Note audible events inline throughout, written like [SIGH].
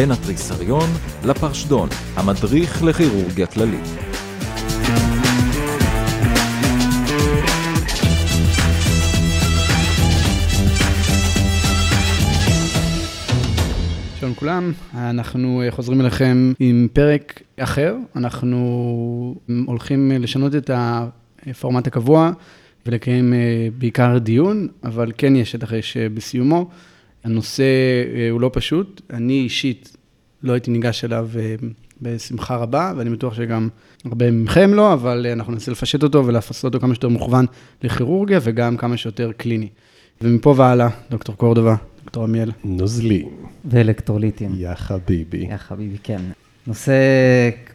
בין התריסריון לפרשדון, המדריך לכירורגיה כללית. שלום לכולם, אנחנו חוזרים אליכם עם פרק אחר. אנחנו הולכים לשנות את הפורמט הקבוע ולקיים אה, בעיקר דיון, אבל כן יש את החש בסיומו. הנושא אה, הוא לא פשוט, אני אישית לא הייתי ניגש אליו אה, בשמחה רבה, ואני בטוח שגם הרבה מכם לא, אבל אנחנו ננסה לפשט אותו ולעשות אותו כמה שיותר מוכוון לכירורגיה וגם כמה שיותר קליני. ומפה והלאה, דוקטור קורדובה, דוקטור עמיאל. נוזלים. ואלקטרוליטים. יא חביבי. יא חביבי, כן. נושא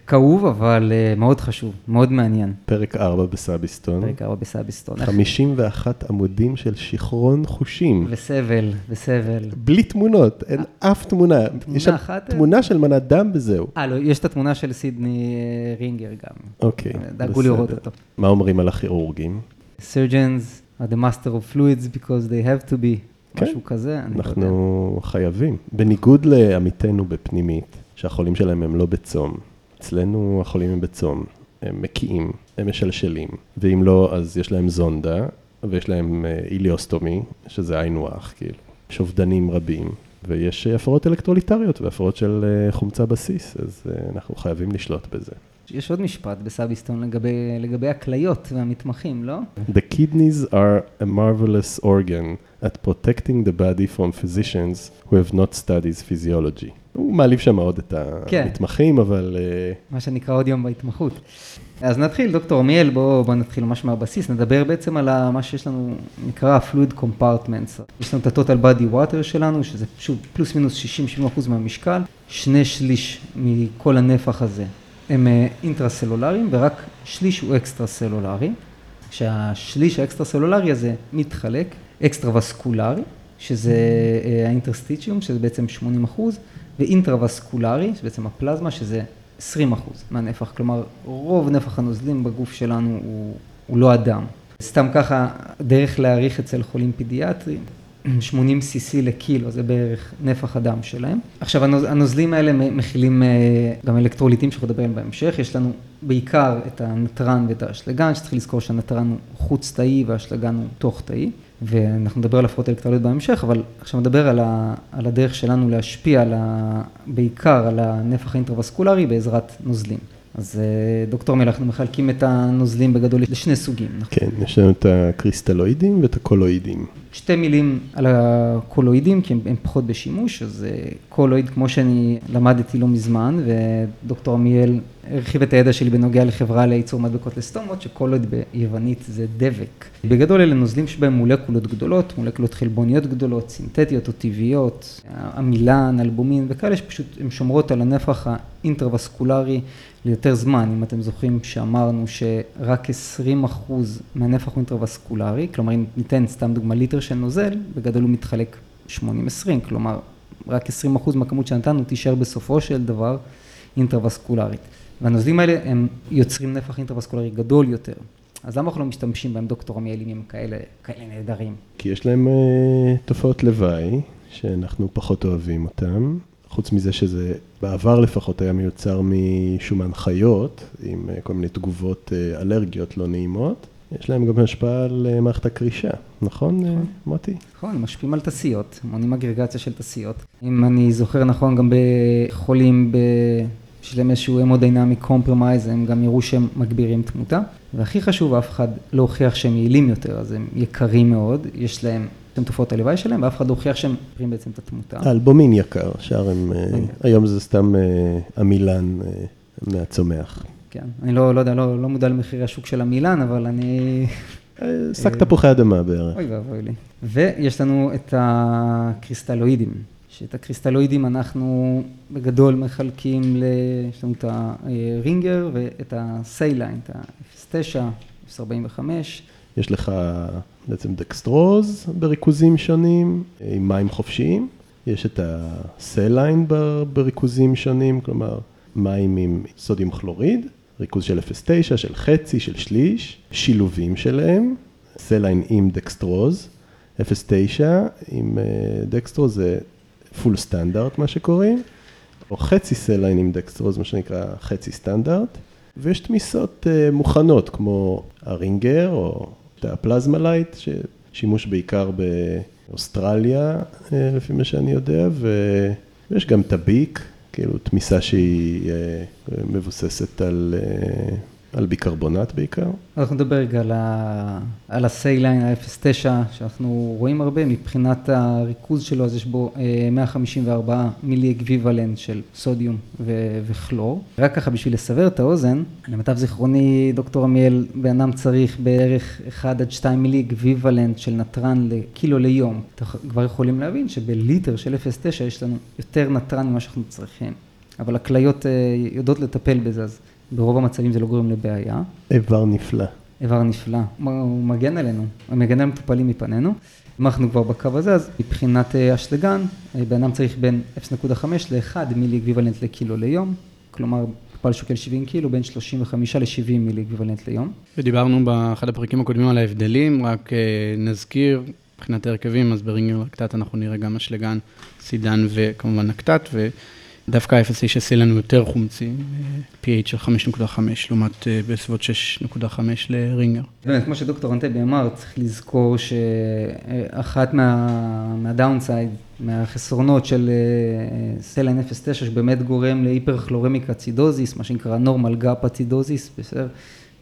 כאוב, אבל uh, מאוד חשוב, מאוד מעניין. פרק 4 בסאביסטון. פרק 4 בסאביסטון. 51 עמודים של שיכרון חושים. וסבל, וסבל. בלי תמונות, אין אף תמונה. תמונה יש שם אחת? תמונה של מנת דם וזהו. אה, לא, יש את התמונה של סידני אה, רינגר גם. אוקיי, דאגו לראות אותו. מה אומרים על הכירורגים? Surgeons are the master of fluids because they have to be, כן. משהו כזה, אני לא יודע. אנחנו חייבים. בניגוד לעמיתינו בפנימית, שהחולים שלהם הם לא בצום. אצלנו החולים הם בצום, הם מקיאים, הם משלשלים, ואם לא, אז יש להם זונדה, ויש להם אה, איליוסטומי, שזה היינו הך, כאילו. יש אובדנים רבים, ויש אה, הפרעות אלקטרוליטריות והפרעות של אה, חומצה בסיס, אז אנחנו חייבים לשלוט בזה. יש עוד משפט בסאביסטון לגבי, לגבי הכליות והמתמחים, לא? The kidneys are a marvelous organ at protecting the body from physicians who have not studied physiology. הוא מעליב שם עוד את כן. המתמחים, אבל אה, מה שנקרא עוד יום בהתמחות. אז נתחיל, דוקטור עמיאל, בואו בוא נתחיל ממש מהבסיס, נדבר בעצם על מה שיש לנו, נקרא fluid compartments. יש לנו את ה-total body water שלנו, שזה פשוט פלוס מינוס 60-70 אחוז מהמשקל, שני שליש מכל הנפח הזה הם אה, אינטרסלולריים, ורק שליש הוא אקסטרהסלולרי. שהשליש האקסטרהסלולרי הזה מתחלק, אקסטרווסקולרי, שזה אה, האינטרסטיציום, שזה בעצם 80 אחוז, ואינטרווסקולרי, שבעצם הפלזמה, שזה 20 אחוז מהנפח. כלומר, רוב נפח הנוזלים בגוף שלנו הוא, הוא לא אדם. סתם ככה, דרך להעריך אצל חולים פדיאטריים, 80 cc לקילו, זה בערך נפח הדם שלהם. עכשיו, הנוז, הנוזלים האלה מכילים אה, גם אלקטרוליטים שאנחנו נדבר עליהם בהמשך. יש לנו בעיקר את הנתרן ואת האשלגן, שצריך לזכור שהנתרן הוא חוץ-תאי והאשלגן הוא תוך-תאי. ואנחנו נדבר על הפרעות אלקטרוליות בהמשך, אבל עכשיו נדבר על, ה, על הדרך שלנו להשפיע על ה, בעיקר על הנפח האינטרווסקולרי בעזרת נוזלים. אז אה, דוקטור מלך, אנחנו מחלקים את הנוזלים בגדול לשני סוגים. נכון? כן, יש לנו את הקריסטלואידים ואת הקולואידים. שתי מילים על הקולואידים, כי הם, הם פחות בשימוש, אז אה, קולואיד, כמו שאני למדתי לא מזמן, ודוקטור עמיאל הרחיב את הידע שלי בנוגע לחברה לייצור מדבקות לסטומות, שקולואיד ביוונית זה דבק. בגדול אלה נוזלים שבהם מולקולות גדולות, מולקולות חלבוניות גדולות, סינתטיות או טבעיות, עמילן, אלבומין וכאלה, שפשוט הן שומרות על הנפח האינטרווסקולרי ליותר זמן. אם אתם זוכרים שאמרנו שרק 20 אחוז מהנפח הוא אינטרווסקולרי, כלומר אם ניתן סתם דוגמה ליטר של נוזל, בגדול הוא מתחלק 80-20, כלומר רק 20 אחוז מהכמות שנתנו תישאר בסופו של דבר אינטרווסקולרית. והנוזלים האלה הם יוצרים נפח אינטרווסקולרי גדול יותר. אז למה אנחנו לא משתמשים בהם, דוקטור אם הם כאלה, כאלה נהדרים? כי יש להם אה, תופעות לוואי, שאנחנו פחות אוהבים אותם. חוץ מזה שזה בעבר לפחות היה מיוצר משומן חיות, עם אה, כל מיני תגובות אה, אלרגיות לא נעימות. יש להם גם השפעה על אה, מערכת הקרישה, נכון, אה, מוטי? נכון, משפיעים על טסיות, מונעים אגרגציה של טסיות. אם אני זוכר נכון, גם בחולים ב... שיש להם איזשהו המודינמי compromise, הם גם יראו שהם מגבירים תמותה. והכי חשוב, אף אחד לא הוכיח שהם יעילים יותר, אז הם יקרים מאוד, יש להם את תופעות הלוואי שלהם, ואף אחד לא הוכיח שהם מגבירים בעצם את התמותה. האלבומין יקר, שאר הם, אה, רגע. היום זה סתם אה, עמילן אה, מהצומח. כן, אני לא, לא יודע, לא, לא מודע למחירי השוק של המילן, אבל אני... אה, שק תפוחי אדמה בערך. אוי ואבוי לי. ויש לנו את הקריסטלואידים, שאת הקריסטלואידים אנחנו בגדול מחלקים. יש לנו את הרינגר ואת ה saline, את ה-09, 045. יש לך בעצם דקסטרוז בריכוזים שונים, עם מים חופשיים. יש את ה saline ב- בריכוזים שונים, כלומר מים עם sodium chloride, ריכוז של 0.9, של חצי, של שליש, שילובים שלהם, saline עם דקסטרוז, 0.9 עם אה, דקסטרוז זה full standard מה שקוראים, או חצי saline עם דקסטרוז, מה שנקרא חצי סטנדרט, ויש תמיסות אה, מוכנות, כמו הרינגר או ה Plasma-Lyte, ששימוש בעיקר באוסטרליה, אה, לפי מה שאני יודע, ויש גם את ה bic, כאילו תמיסה שהיא אה, מבוססת על... על ביקרבונט בעיקר. אנחנו נדבר רגע על, ה... על ה saline ה-0.9 שאנחנו רואים הרבה, מבחינת הריכוז שלו אז יש בו 154 אה, מילי אקוויוולנט של sodium ו... וכלור. רק ככה בשביל לסבר את האוזן, למיטב זיכרוני דוקטור עמיאל, בן אדם צריך בערך 1 עד 2 מילי אקוויוולנט של נתרן לקילו ליום. אתם כבר יכולים להבין שבליטר של 0.9 יש לנו יותר נתרן ממה שאנחנו צריכים. אבל הכליות אה, יודעות לטפל בזה, אז ברוב המצבים זה לא גורם לבעיה. איבר נפלא. איבר נפלא. הוא מגן עלינו, הוא מגן על מטופלים מפנינו. אם אנחנו כבר בקו הזה, אז מבחינת אה, אשלגן, אה, בן אדם צריך בין 0.5 ל-1 מילי אקוויוולנט לקילו ליום, כלומר, מטופל שוקל 70 קילו, בין 35 ל-70 מילי אקוויוולנט ליום. ודיברנו באחד הפרקים הקודמים על ההבדלים, רק אה, נזכיר, מבחינת ההרכבים, אז ברינגר לקטט אנחנו נראה גם אשלגן, סידן וכמובן לקטט, דווקא ה-0.9 עושה לנו יותר חומצי, pH של 5.5, לעומת אה, בסביבות 6.5 לרינגר. באמת, כמו שדוקטור אנטבי אמר, צריך לזכור שאחת מה, מהדאונסייד, מהחסרונות של אה, סלן 0.9, שבאמת גורם להיפרכלורמיקה צידוזיס, מה שנקרא נורמל גאפה צידוזיס, בסדר?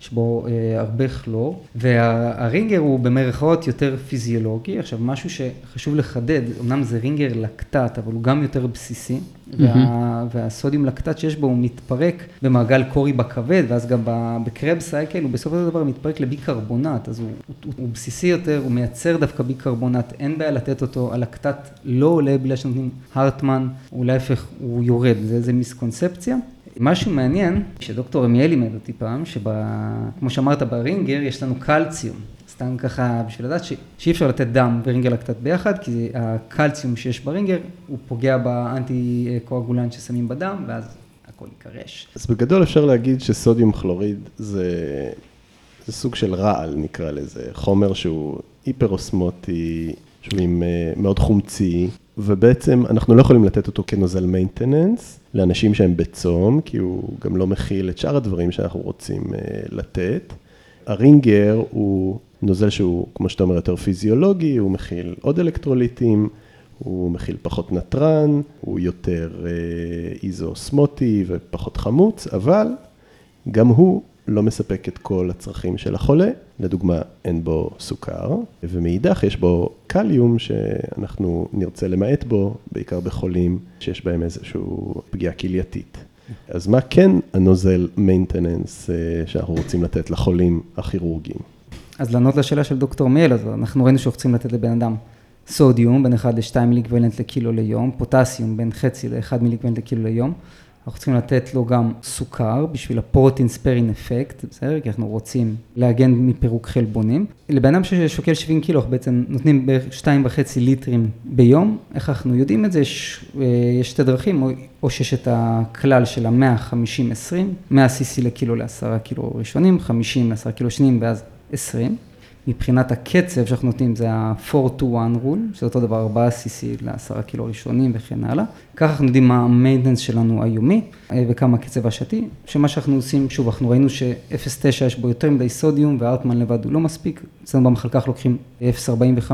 יש בו אה, הרבה כלור, והרינגר הוא במרכאות יותר פיזיולוגי. עכשיו, משהו שחשוב לחדד, אמנם זה רינגר לקטט, אבל הוא גם יותר בסיסי, mm-hmm. וה, והסודיום לקטט שיש בו הוא מתפרק במעגל קורי בכבד, ואז גם בקרב סייקל הוא בסופו של דבר מתפרק לביקרבונט, אז הוא, הוא, הוא בסיסי יותר, הוא מייצר דווקא ביקרבונט, אין בעיה לתת אותו, הלקטט לא עולה בגלל שנותנים הרטמן, הוא להפך, הוא יורד, זה איזה מיסקונספציה. משהו מעניין, שדוקטור עמיאל לימד אותי פעם, שכמו שאמרת ברינגר, יש לנו קלציום. סתם ככה בשביל לדעת. שאי אפשר לתת דם ורינגר לקטט ביחד, כי הקלציום שיש ברינגר, הוא פוגע באנטי קואגולנט ששמים בדם, ואז הכל יקרש. אז בגדול אפשר להגיד שסודיום כלוריד זה, זה סוג של רעל נקרא לזה, חומר שהוא היפרוסמוטי, שהוא עם אה, מאוד חומצי, ובעצם אנחנו לא יכולים לתת אותו כנוזל מיינטננס לאנשים שהם בצום, כי הוא גם לא מכיל את שאר הדברים שאנחנו רוצים uh, לתת. הרינגר הוא נוזל שהוא, כמו שאתה אומר, יותר פיזיולוגי, הוא מכיל עוד אלקטרוליטים, הוא מכיל פחות נתרן, הוא יותר uh, איזוסמוטי ופחות חמוץ, אבל גם הוא לא מספק את כל הצרכים של החולה, לדוגמה אין בו סוכר, ומאידך יש בו קליום שאנחנו נרצה למעט בו, בעיקר בחולים שיש בהם איזושהי פגיעה כלייתית. אז מה כן הנוזל מיינטננס אה, שאנחנו רוצים לתת לחולים הכירורגיים? אז לענות לשאלה של דוקטור מיאל, אז אנחנו ראינו שאנחנו לתת לבן אדם סודיום בין 1 ל-2 מיליגוולנט לקילו ליום, פוטסיום בין חצי ל-1 מיליגוולנט לקילו ליום. אנחנו צריכים לתת לו גם סוכר בשביל הפרוטין ספרין אפקט, בסדר? כי אנחנו רוצים להגן מפירוק חלבונים. לבן אדם ששוקל 70 קילו, אנחנו בעצם נותנים בערך 2.5 ליטרים ביום. איך אנחנו יודעים את זה? יש, אה, יש שתי דרכים, או, או שיש את הכלל של ה-150-20, 100 cc לקילו ל-10 קילו ראשונים, 50 ל-10 קילו שניים ואז 20. מבחינת הקצב שאנחנו נותנים זה ה-4 to 1 rule, שזה אותו דבר 4 cc ל-10 קילו ראשונים וכן הלאה. ככה אנחנו יודעים מה ה-maintenance שלנו היומי אה, וכמה הקצב השעתי, שמה שאנחנו עושים, שוב, אנחנו ראינו ש-0.9 יש בו יותר מדי sodium והארטמן לבד הוא לא מספיק, אצלנו במחלקה אנחנו לוקחים 0.45,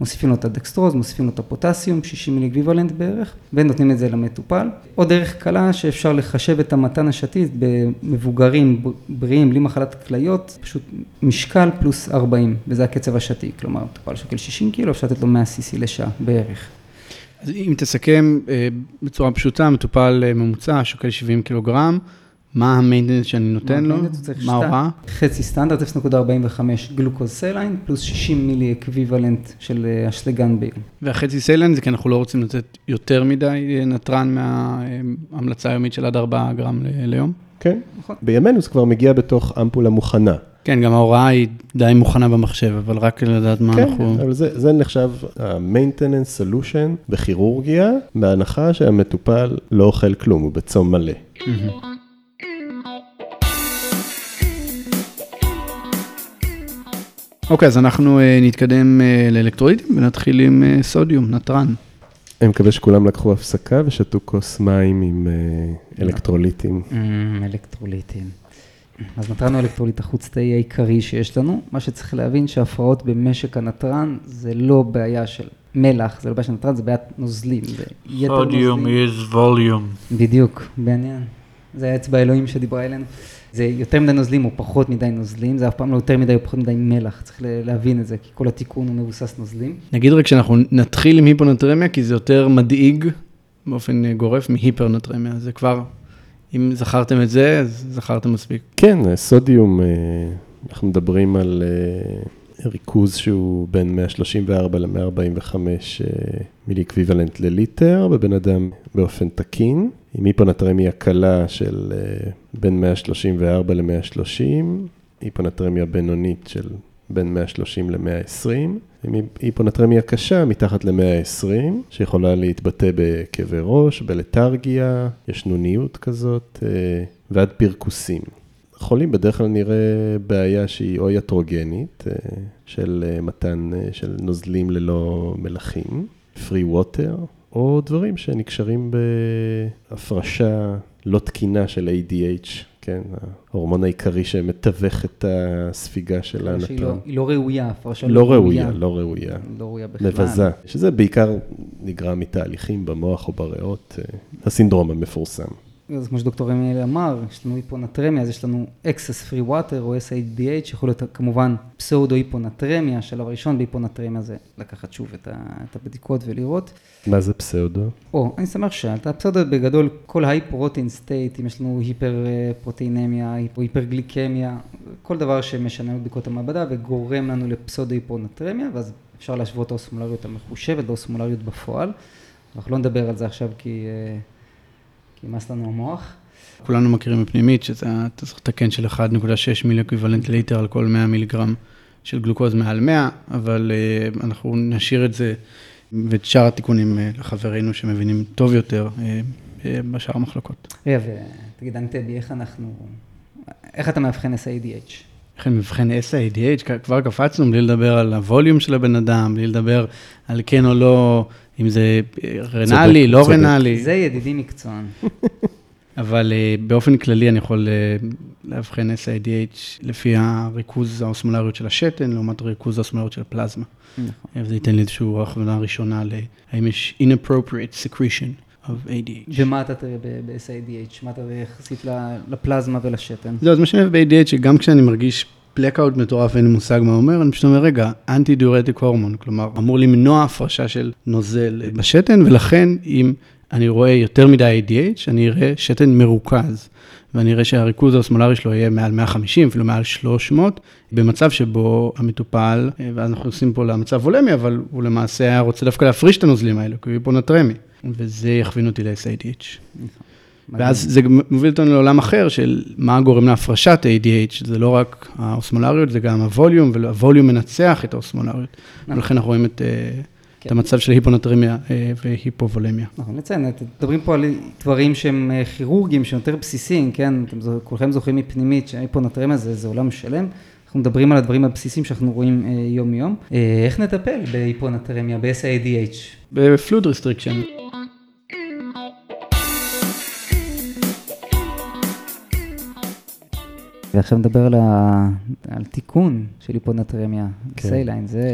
מוסיפים לו את הדקסטרוז, מוסיפים לו את ה potassium, 60 מילי אקוויוולנט בערך, ונותנים את זה למטופל. עוד דרך קלה שאפשר לחשב את המתן השעתי במבוגרים בריאים בלי מחלת כליות, פשוט משקל פלוס 40, וזה הקצב השעתי, כלומר, מטופל שוקל 60 קילו, אפשר לתת לו 100 cc לשעה בערך. אז אם תסכם אה, בצורה פשוטה, מטופל אה, ממוצע, שוקל 70 קילוגרם, מה ה maintenance שאני נותן לו? מה ההוראה? חצי סטנדרט, 0.45 גלוקוז saline, פלוס 60 מילי אקוויוולנט של אה, אשלגן ביום. והחצי סליין זה כי אנחנו לא רוצים לתת יותר מדי נתרן מההמלצה היומית של עד 4 גרם ליום? כן, נכון. בימינו זה כבר מגיע בתוך אמפולה מוכנה. כן, גם ההוראה היא די מוכנה במחשב, אבל רק לדעת מה כן, אנחנו... כן, אבל זה, זה נחשב ה-maintenance solution בכירורגיה, בהנחה שהמטופל לא אוכל כלום, הוא בצום מלא. אוקיי, okay, אז אנחנו uh, נתקדם uh, לאלקטרוליטים ונתחיל עם uh, סודיום, נתרן. אני מקווה שכולם לקחו הפסקה ושתו כוס מים עם אה, אלקטרוליטים. אמ, אלקטרוליטים. אז נתרן הוא האלקטרוליט החוץ-תאי העיקרי שיש לנו. מה שצריך להבין שהפרעות במשק הנתרן זה לא בעיה של מלח, זה לא בעיה של נתרן, זה בעיית נוזלים. נוזלים. is volume. בדיוק, בעניין. זה האצבע האלוהים שדיברה אלינו. זה יותר מדי נוזלים או פחות מדי נוזלים, זה אף פעם לא יותר מדי או פחות מדי מלח, צריך להבין את זה, כי כל התיקון הוא מבוסס נוזלים. נגיד רק שאנחנו נתחיל עם היפונטרמיה, כי זה יותר מדאיג באופן אה, גורף מהיפרנטרמיה. זה כבר, אם זכרתם את זה, אז זכרתם מספיק. כן, sodium, אה, אנחנו מדברים על אה, ריכוז שהוא בין 134 ל-145 מילי אקוויוולנט לליטר בבן אדם באופן תקין, עם היפונטרמיה קלה של אה, בין 134 ל-130, היפונטרמיה בינונית של בין 130 ל-120, עם היפונטרמיה קשה מתחת ל-120, שיכולה להתבטא בכאבי ראש, בלתרגיה, ישנוניות כזאת, אה, ועד פרכוסים. חולים בדרך כלל נראה בעיה שהיא או יטרוגנית, אה, של אה, מתן של נוזלים ללא מלחים, free water, או דברים שנקשרים בהפרשה לא תקינה של ADH, כן, ההורמון העיקרי שמתווך את הספיגה של שהיא לא- הנתון. היא לא ראויה, הפרשה לא ראויה, לא ראויה. לא ראויה בכלל. מבזה, שזה בעיקר נגרם מתהליכים במוח או בריאות, אה, הסינדרום המפורסם. אז כמו שדוקטור אמיאל אמר, יש לנו היפונטרמיה, אז יש לנו excess free water או SADH, יכול להיות כמובן פסאודו היפונטרמיה, השלב הראשון בהיפונטרמיה זה לקחת שוב את, ה, את הבדיקות ולראות. מה זה פסאודו? או, אני שמח ששאלת, פסאודו בגדול, כל protein state, אם יש לנו היפר אה, פרוטאינמיה, או היפרגליקמיה, כל דבר שמשנה בבדיקות המעבדה וגורם לנו לפסאודו היפונטרמיה, ואז אפשר להשוות האוסמולריות המחושבת לאוסמולריות בפועל. אנחנו לא נדבר על זה עכשיו כי, אה, כי ימאס לנו המוח. כולנו מכירים בפנימית, שזה אתה צריך לתקן של 1.6 מילי אקוויוולנט ליטר על כל 100 מיליגרם של גלוקוז מעל 100, אבל אה, אנחנו נשאיר את זה ואת שאר התיקונים uh, לחברינו שמבינים טוב יותר uh, בשאר המחלקות. רגע, ותגיד, אנטבי, איך אנחנו, איך אתה מאבחן SADH? איך אני מבחן SADH, כבר קפצנו בלי לדבר על הווליום של הבן אדם, בלי לדבר על כן או לא, אם זה אה, רנלי, לא צודק. רנלי. זה ידידי מקצוען. [LAUGHS] אבל uh, באופן כללי אני יכול uh, לאבחן SIDH לפי הריכוז האוסמולריות של השתן, לעומת ריכוז האוסמולריות של הפלזמה. נכון. וזה ייתן לי איזושהי הכוונה ראשונה להאם יש inappropriate secretion of ADH. ומה אתה תראה ב- ב-SADH? מה אתה תראה יחסית לפלזמה ולשתן? זהו, אז מה שאני אוהב ב-ADH, שגם כשאני מרגיש blackout מטורף, אין לי מושג מה אומר, אני פשוט אומר, רגע, אנטי דיורטיק הורמון, כלומר, אמור למנוע הפרשה של נוזל בשתן, ולכן אם אני רואה יותר מדי ADH, אני אראה שתן מרוכז, ואני אראה שהריכוז האוסמולרי שלו יהיה מעל 150, אפילו מעל 300, במצב שבו המטופל, ואז אנחנו עושים פה למצב וולמי, אבל הוא למעשה היה רוצה דווקא להפריש את הנוזלים האלו, כי הוא היפונטרמי, וזה יכווין אותי ל-SADH. ואז זה מוביל אותנו לעולם אחר של מה גורם להפרשת ADH, זה לא רק האוסמולריות, זה גם הווליום, והווליום מנצח את האוסמולריות. נכון. ולכן אנחנו רואים את, אה, את כן. המצב של היפונטרמיה אה, והיפובולמיה. אנחנו נציין, אתם מדברים פה על דברים שהם אה, כירורגיים, שהם יותר בסיסיים, כן? אתם זו- כולכם זוכרים מפנימית שההיפונטרמיה זה, זה עולם שלם. אנחנו מדברים על הדברים הבסיסיים שאנחנו רואים יום-יום. איך נטפל בהיפונטרמיה, ב-SIADH? ב fluid restriction. ועכשיו נדבר על, ה... על תיקון של היפונטרמיה, כן. saline, זה...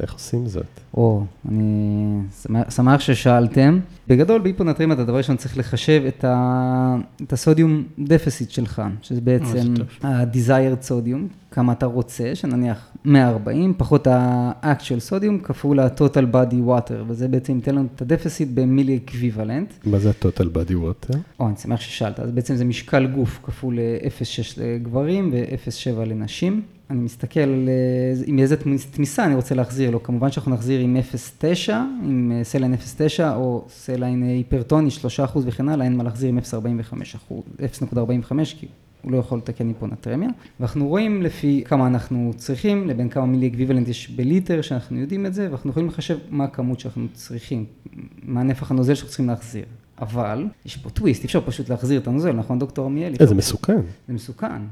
איך עושים זאת? או, אני שמח- שמח ששאלתם. בגדול, בהיפונטרמיה אתה דבר ראשון צריך לחשב את, ה... את ה sodium deficit שלך, שזה בעצם זה טוב. ה-desired sodium, כמה אתה רוצה, שנניח 140, פחות ה-actual sodium, כפול ה-total body water, וזה בעצם ייתן לנו את ה deficit ב milliequivalent. מה זה ה-total body water? או, אני שמח ששאלת, אז בעצם זה משקל גוף כפול אה, 0.6 לגברים ו-0.7 לנשים. אני מסתכל על אה, עם איזה תמיס- תמיסה אני רוצה להחזיר לו, כמובן שאנחנו נחזיר עם 0.9, עם אה, saline 0.9 או saline אה, היפרטוני 3% וכן הלאה, אין מה להחזיר עם 0.45, 0.45 כי הוא לא יכול לתקן היפונטרמיה. ואנחנו רואים לפי כמה אנחנו צריכים, לבין כמה milliequivalent יש בליטר, שאנחנו יודעים את זה, ואנחנו יכולים לחשב מה הכמות שאנחנו צריכים, מה נפח הנוזל שאנחנו צריכים להחזיר. אבל, יש פה טוויסט, אי אפשר פשוט להחזיר את הנוזל, נכון דוקטור עמיאל? אה, זה מסוכן. זה מסוכן.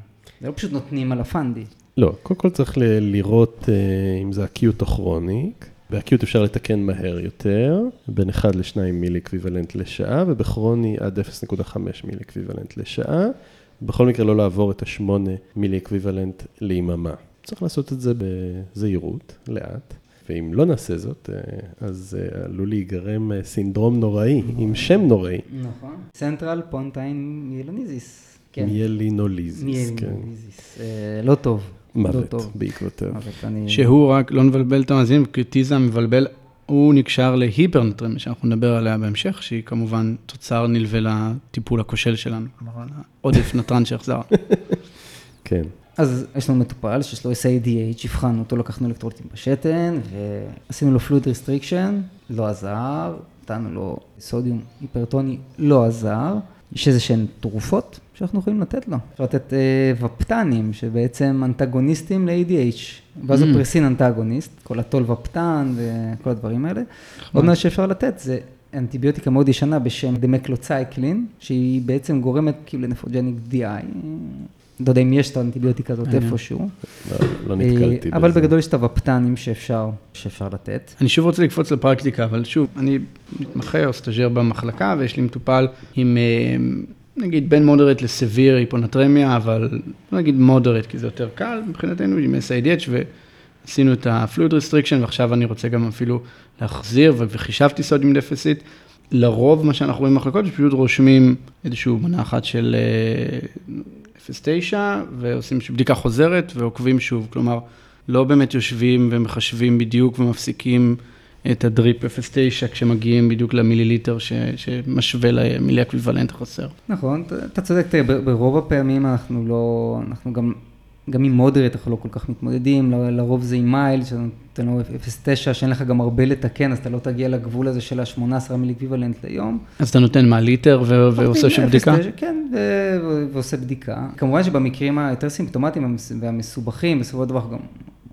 זה לא פשוט נותנים על הפנדי. לא, קודם כל צריך לראות אה, אם זה acute או כרוני, ב acute אפשר לתקן מהר יותר, בין 1 ל-2 milliequivalent לשעה, ובכרוני עד 0.5 milliequivalent לשעה. בכל מקרה לא לעבור את ה-8 milliequivalent ליממה. צריך לעשות את זה בזהירות, לאט. ואם לא נעשה זאת, אה, אז אה, עלול להיגרם אה, סינדרום נוראי, עם שם נוראי. נכון. Central Pontine Myelinolysis. Myelinolysis, כן. Myelinolysis. לא טוב. לא מוות טוב. בעקבותיו. שהוא רק, לא נבלבל את המאזינים, כי זה מבלבל, הוא נקשר להיפרנטרמיה, שאנחנו נדבר עליה בהמשך, שהיא כמובן תוצר נלווה לטיפול הכושל שלנו, כלומר, עודף נתרן שהחזר. [LAUGHS] כן. אז יש לנו מטופל שיש לו SIADH, אבחנו אותו, לקחנו אלקטרוליטים בשתן, ועשינו לו fluid restriction, לא עזר, נתנו לו sodium היפרטוני, לא עזר. יש איזה שהן תרופות שאנחנו יכולים לתת לו. אפשר לתת אה, ופטנים, שבעצם אנטגוניסטים ל-ADH. ואזופרסין אנטגוניסט, קולטול ופטן וכל הדברים האלה. עוד מה שאפשר לתת זה אנטיביוטיקה מאוד ישנה בשם דמקלוצייקלין, שהיא בעצם גורמת כאילו לנפרוג'ניק DI. לא יודע אם יש את האנטיביוטיקה הזאת. איפשהו. לא, לא נתקלתי בזה. אבל בגדול יש את הוופטנים שאפשר, שאפשר לתת. אני שוב רוצה לקפוץ לפרקטיקה, אבל שוב, אני מתמחה או סטאג'ר במחלקה, ויש לי מטופל עם, אה, נגיד, בין moderate ל severe היפונטרמיה, אבל לא נגיד moderate, כי זה יותר קל מבחינתנו, עם SIADH, ועשינו את ה-fluid restriction, ועכשיו אני רוצה גם אפילו להחזיר, וחישבתי sodium deficit. לרוב מה שאנחנו רואים במחלקות, זה פשוט רושמים איזשהו מנה אחת של אה, 0.9, ועושים בדיקה חוזרת ועוקבים שוב, כלומר, לא באמת יושבים ומחשבים בדיוק ומפסיקים את ה drip 0.9 כשמגיעים בדיוק למיליליטר ש, שמשווה ל milliequivalent החסר. נכון, אתה- צודק, תראה, ברוב הפעמים אנחנו לא, אנחנו גם, גם עם moderate אנחנו לא כל כך מתמודדים, לרוב זה עם mild, שנותן לו 0.9, שאין לך גם הרבה לתקן, אז אתה לא תגיע לגבול הזה של ה-18 milliequivalent ליום. אז אתה נותן מה, ליטר ו- ועושה שם בדיקה? 0.9, כן, ו- ועושה בדיקה. כמובן שבמקרים היותר סימפטומטיים המס- והמסובכים, בסופו של דבר גם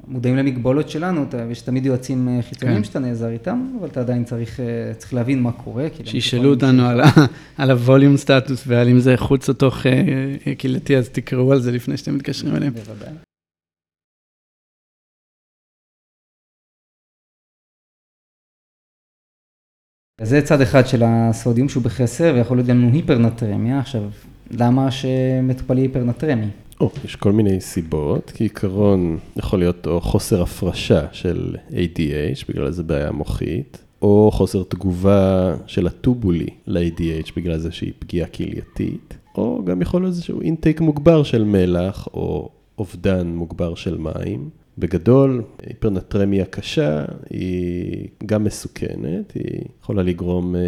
מודעים למגבלות שלנו, אתה- יש תמיד יועצים אה, חיצוניים כן. שאתה נעזר איתם, אבל אתה עדיין צריך, אה, צריך להבין מה קורה. שישאלו אותנו על, [LAUGHS] על הווליום סטטוס ועל אם זה חוץ או תוך אה, קהילתי, אז תקראו על זה לפני שאתם מתקשרים אליהם. בוודאי. זה צד אחד של הסודיום שהוא בחסר, ויכול להיות גם היפרנטרמיה. עכשיו, למה שמטופל יהיה היפרנטרמי? או, יש כל מיני סיבות, כעיקרון יכול להיות או חוסר הפרשה של ADH, בגלל איזה בעיה מוחית, או חוסר תגובה של ה tubuli ל-ADH בגלל איזושהי פגיעה כלייתית, או גם יכול להיות איזשהו intake מוגבר של מלח, או אובדן מוגבר של מים. בגדול, היפרנטרמיה קשה היא גם מסוכנת, היא יכולה לגרום אה,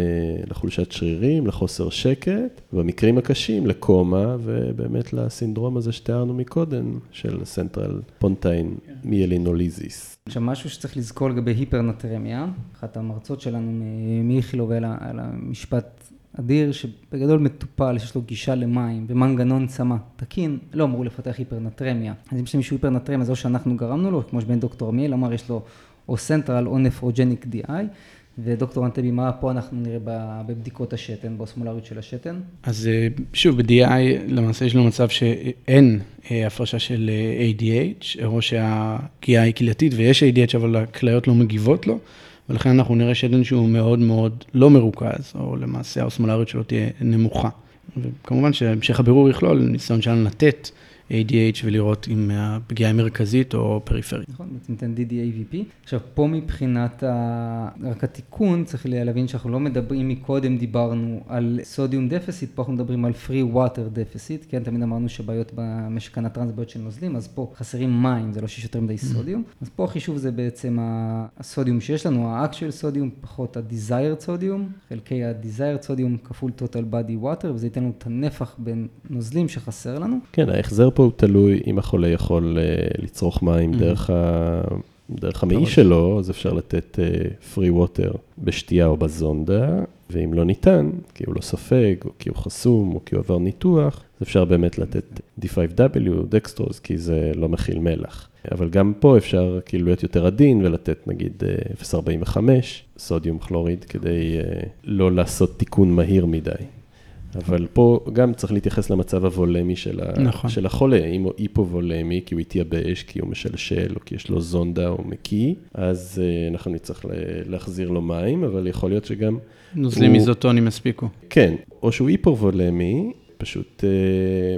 לחולשת שרירים, לחוסר שקט, במקרים הקשים לקומה ובאמת לסינדרום הזה שתיארנו מקודם, של central pontine myelinolysis. עכשיו, משהו שצריך לזכור לגבי היפרנטרמיה, אחת המרצות שלנו מאיכילוב אמרה משפט אדיר, שבגדול מטופל שיש לו גישה למים ומנגנון צמא תקין, לא אמור לפתח היפרנטרמיה. אז אם יש למישהו היפרנטרמיה, זה או שאנחנו גרמנו לו, כמו שבן דוקטור עמיאל אמר, יש לו או central או nephrogenic DI, ודוקטור אנטבי, מה פה אנחנו נראה בבדיקות השתן, באוסמולריות של השתן? אז אה, שוב, ב-DI למעשה יש לנו מצב שאין אה, הפרשה של אה, ADH, או שהפגיעה היא כלייתית ויש ADH, אבל הכליות לא מגיבות לו, ולכן אנחנו נראה שתן שהוא מאוד מאוד לא מרוכז, או למעשה האוסמולריות שלו תהיה נמוכה. וכמובן שהמשך הבירור יכלול ניסיון שלנו לתת ADH ולראות אם הפגיעה היא מרכזית או פריפרית. נכון, בעצם ניתן DDAVP. עכשיו, פה מבחינת ה... רק התיקון, צריך להבין שאנחנו לא מדברים, מקודם דיברנו על סודיום דפיסיט, פה אנחנו מדברים על free water דפיסיט, כן, תמיד אמרנו שבעיות במשק הנתרן זה בעיות של נוזלים, אז פה חסרים מים, זה לא שיש יותר מדי סודיום. אז פה החישוב זה בעצם ה- הסודיום שיש לנו, ה-actual סודיום פחות ה-desired סודיום, חלקי ה-desired סודיום כפול total body water, וזה ייתן לנו את הנפח בין נוזלים שחסר לנו. כן, ההחזר פה הוא תלוי אם החולה יכול אה, לצרוך מים דרך, ה... דרך המעי שלו, אז אפשר לתת אה, free water בשתייה או בזונדה, ואם לא ניתן, כי הוא לא סופג, או כי הוא חסום, או כי הוא עבר ניתוח, אז אפשר באמת לתת D5W, דקסטרוז, כי זה לא מכיל מלח. אבל גם פה אפשר כאילו להיות יותר עדין ולתת נגיד אה, 0.45 סודיום כלוריד, כדי אה, לא לעשות תיקון מהיר מדי. אבל פה גם צריך להתייחס למצב הוולמי של, ה... נכון. של החולה. אם הוא היפוולמי, כי הוא התייבש, כי הוא משלשל, או כי יש לו זונדה או מקיא, אז אה, אנחנו נצטרך להחזיר לו מים, אבל יכול להיות שגם... נוזלים הוא- איזוטונים יספיקו. כן, או שהוא היפוולמי, פשוט אה,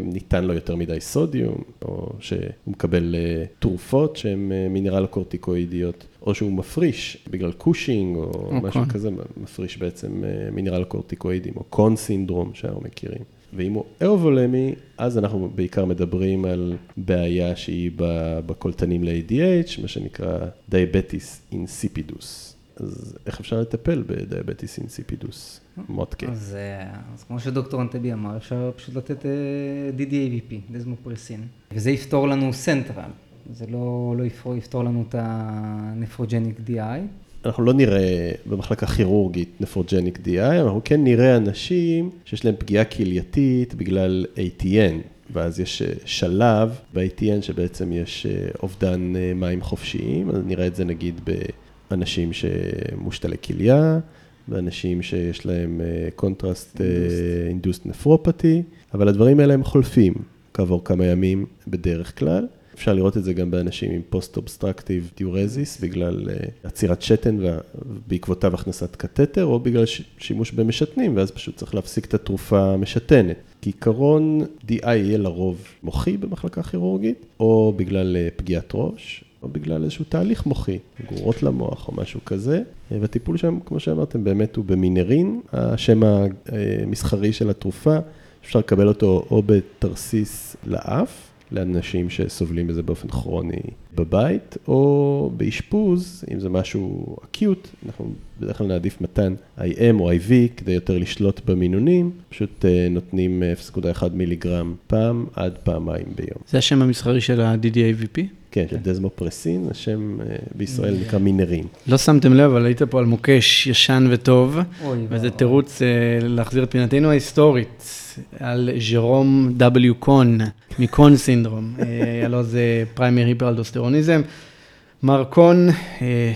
ניתן לו יותר מדי סודיום, או שהוא מקבל אה, תרופות שהן אה, מינרל-קורטיקואידיות, או שהוא מפריש בגלל קושינג, או או משהו. כזה, מפריש בעצם אה, מינרל-קורטיקואידים, או Conn syndrome שאנחנו מכירים. ואם הוא אאוולמי, אז אנחנו בעיקר מדברים על בעיה שהיא בקולטנים ל-ADH, מה שנקרא diabetes insipidus. אז איך אפשר לטפל ב diabetes insipidus? מוטקה. אז, אה, אז כמו שדוקטור אנטבי אמר, אפשר פשוט לתת אה, DDAVP, דזמופרסין, וזה יפתור לנו central, זה לא, לא יפתור, יפתור לנו את ה nephrogenic DI. אנחנו לא נראה במחלקה כירורגית nephrogenic DI, אנחנו כן נראה אנשים שיש להם פגיעה כלייתית בגלל ATN, ואז יש אה, שלב ב-ATN שבעצם יש אה, אובדן אה, מים חופשיים, אז נראה את זה נגיד באנשים שמושתלי כליה, באנשים שיש להם contrast induced nephropathy, אבל הדברים האלה הם חולפים כעבור כמה ימים בדרך כלל. אפשר לראות את זה גם באנשים עם post-obstructive diuresis, בגלל אה, עצירת שתן ובעקבותיו הכנסת קתטר, או בגלל שימוש במשתנים, ואז פשוט צריך להפסיק את התרופה המשתנת. כעיקרון, DI יהיה לרוב מוחי במחלקה כירורגית, או בגלל אה, פגיעת ראש, או בגלל איזשהו תהליך מוחי, גרורות למוח או משהו כזה. אה, והטיפול שם, כמו שאמרתם, באמת הוא במינרין, השם המסחרי של התרופה, אפשר לקבל אותו או בתרסיס לאף, לאנשים שסובלים מזה באופן כרוני בבית, או באשפוז, אם זה משהו אקיוט, אנחנו בדרך כלל נעדיף מתן IM או IV כדי יותר לשלוט במינונים, פשוט אה, נותנים 0.1 מיליגרם פעם עד פעמיים ביום. זה השם המסחרי של ה-DDAVP? כן, של דזמופרסין, השם אה, בישראל נקרא מינרין. לא שמתם לב, אבל היית פה על מוקש ישן וטוב, אוי, וזה ואבוי. תירוץ אה, להחזיר את פינתנו ההיסטורית על ג'רום W. Conn, מ Conn syndrome. אה, [LAUGHS] הלוא זה primary hyperaldosteronism. מר Conn, אה,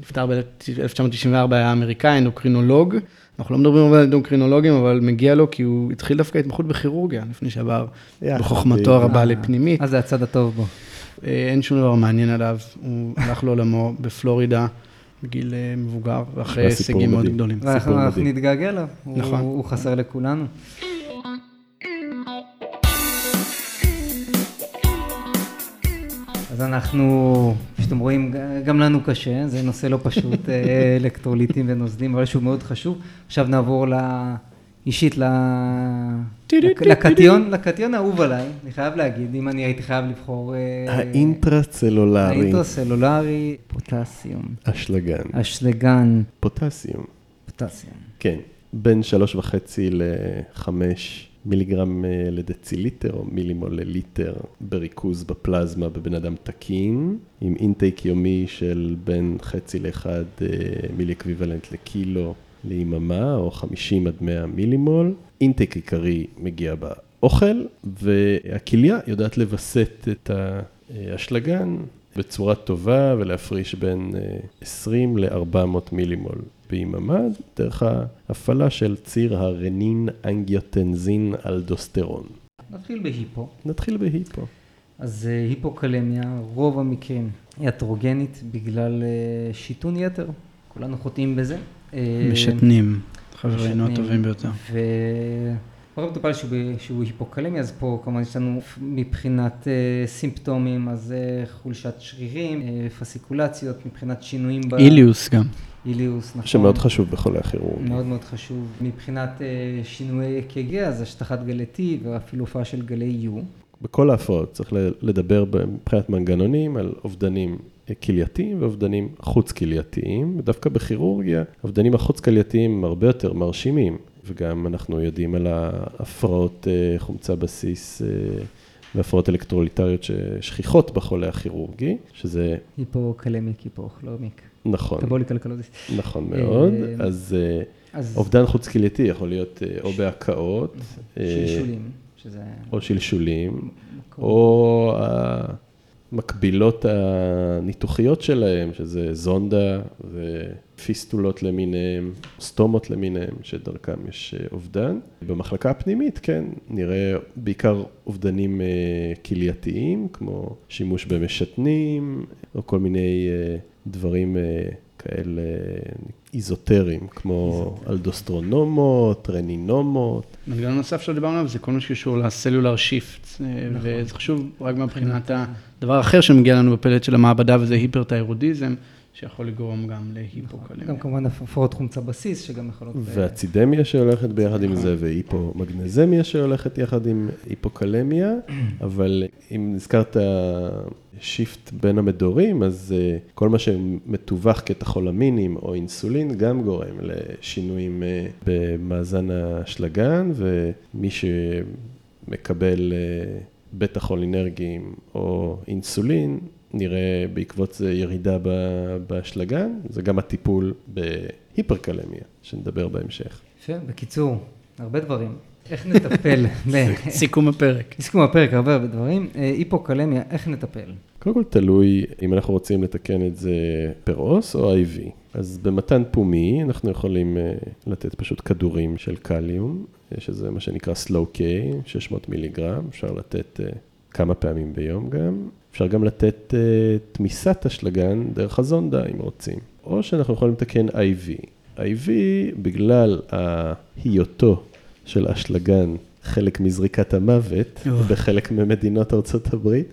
נפטר ב-1994, היה אמריקאי, אנדוקרינולוג. אנחנו לא מדברים על אנדוקרינולוגים, אבל מגיע לו כי הוא התחיל דווקא התמחות בכירורגיה, לפני שעבר בחוכמתו הרבה אה, לפנימית. אז זה הצד הטוב בו. אה, אין שום דבר מעניין עליו, הוא הלך לעולמו בפלורידה בגיל אה, מבוגר, ואחרי הישגים מאוד. גדולים. ואנחנו. נתגעגע אליו, הוא- נכון. הוא חסר לכולנו. אז אנחנו, כפי שאתם רואים, גם לנו קשה, זה נושא לא פשוט, אה, [LAUGHS] אלקטרוליטים ונוזלים, אבל שהוא מאוד חשוב. עכשיו נעבור ל... אישית ל... לקטיון, לקטיון האהוב עליי, אני חייב להגיד, אם אני הייתי חייב לבחור... אה, האינטרצלולרי, האינטרסלולרי, potassium, אשלגן, אשלגן, potassium. Potassium. כן, בין שלוש וחצי לחמש מיליגרם אה, לדציליטר או מילימול לליטר בריכוז בפלזמה בבן אדם תקין, עם intake יומי של בין חצי לאחד אה, milliequivalent לקילו ליממה, או 50 עד 100 מילימול. intake עיקרי מגיע באוכל, והכליה יודעת לווסת את האשלגן בצורה טובה ולהפריש בין אה, 20 ל-400 מילימול ביממה, דרך ההפעלה של ציר הרנין אנגיוטנזין אלדוסטרון. נתחיל בהיפו. נתחיל בהיפו. אז אה, היפוקלמיה, רוב המקרים היא אטרוגנית בגלל אה, שיתון יתר, כולנו חוטאים בזה. אה, משתנים, חברינו. הטובים ביותר. ורוב מטופל שהוא, שהוא היפוקלמי, אז פה כמובן יש לנו מבחינת אה, סימפטומים, אז אה, חולשת שרירים, אה, פסיקולציות, מבחינת שינויים ב... איליוס גם. איליוס, נכון. שמאוד חשוב בחולי הכירורגיה. מאוד מאוד חשוב. מבחינת אה, שינויי אק"ג, אז השטחת גלי T ואפילו הופעה של גלי U. בכל ההפרעות צריך לדבר מבחינת מנגנונים על אובדנים כלייתיים ואובדנים חוץ-כלייתיים, ודווקא בכירורגיה, האובדנים החוץ-כלייתיים הם הרבה יותר מרשימים, וגם אנחנו יודעים על ההפרעות אה, חומצה בסיס אה, והפרעות אלקטרוליטריות ששכיחות בחולה הכירורגי, שזה היפוקלמיק, היפוכלומיק. נכון, טבוליק אלקלוזיס. נכון מאוד, אה, אז אובדן חוץ-כלייתי יכול להיות או בהקאות, שלשולים, שזה... או שלשולים, או המקבילות הניתוחיות שלהם, שזה זונדה ופיסטולות למיניהם, סטומות למיניהם, שדרכם יש אה, אובדן. במחלקה הפנימית, כן, נראה בעיקר אובדנים אה, כלייתיים, כמו שימוש במשתנים, או כל מיני אה, דברים כאלה איזוטריים, כמו אלדוסטרונומות, רנינומות. מנגנון נוסף שלא דיברנו עליו זה כל מה שקשור לסלולר שיפט, נכון. וזה חשוב רק מבחינת הדבר האחר שמגיע לנו בפלט של המעבדה, וזה היפרטיירודיזם. שיכול לגרום גם להיפוקלמיה. גם כמובן הפרעות חומצה בסיס, שגם יכולות... והצידמיה שהולכת ביחד עם זה, והיפומגנזמיה שהולכת יחד עם היפוקלמיה, [CLEARS THROAT] אבל אם נזכרת שיפט בין המדורים, אז אה, כל מה שמתווך כתחולמינים או אינסולין גם גורם לשינויים אה, במאזן האשלגן, ומי שמקבל אה, בטא חולינרגיים או אינסולין, נראה בעקבות זה ירידה באשלגן, זה גם הטיפול בהיפרקלמיה, שנדבר בהמשך. יפה, בקיצור, הרבה דברים. איך נטפל? [LAUGHS] סיכום הפרק. סיכום הפרק, הרבה הרבה דברים. אה, היפוקלמיה, איך נטפל? קודם כל תלוי אם אנחנו רוצים לתקן את זה פר אוס או IV. אז במתן פומי אנחנו יכולים אה, לתת פשוט כדורים של קליום, שזה מה שנקרא slow K, 600 מיליגרם, אפשר לתת אה, כמה פעמים ביום גם. אפשר גם לתת uh, תמיסת אשלגן דרך הזונדה, אם רוצים. או שאנחנו יכולים לתקן IV. IV, בגלל היותו של אשלגן חלק מזריקת המוות בחלק ממדינות ארצות הברית,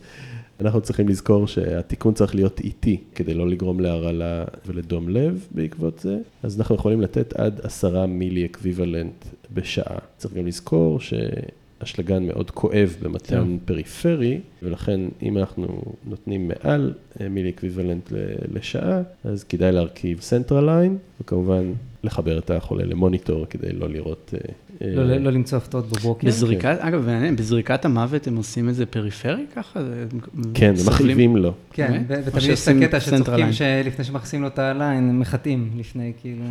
אנחנו צריכים לזכור שהתיקון צריך להיות איטי כדי לא לגרום להרעלה ולדום לב בעקבות זה, אז אנחנו יכולים לתת עד עשרה milliequivalent בשעה. צריך גם לזכור ש... אשלגן מאוד כואב במתן כן. פריפרי, ולכן אם אנחנו נותנים מעל אה, milliequivalent לשעה, אז כדאי להרכיב central line, וכמובן לחבר את החולה למוניטור כדי לא לראות... לא, אה, לא למצוא הפתעות בבוקר. בזריקת, כן. אגב, מעניין, בזריקת המוות הם עושים את זה פריפרי ככה? כן, הם מחברים לו. כן, ותמיד יש את הקטע שצוחקים שלפני שמכסים לו את ה line, הם מחטאים לפני, כאילו...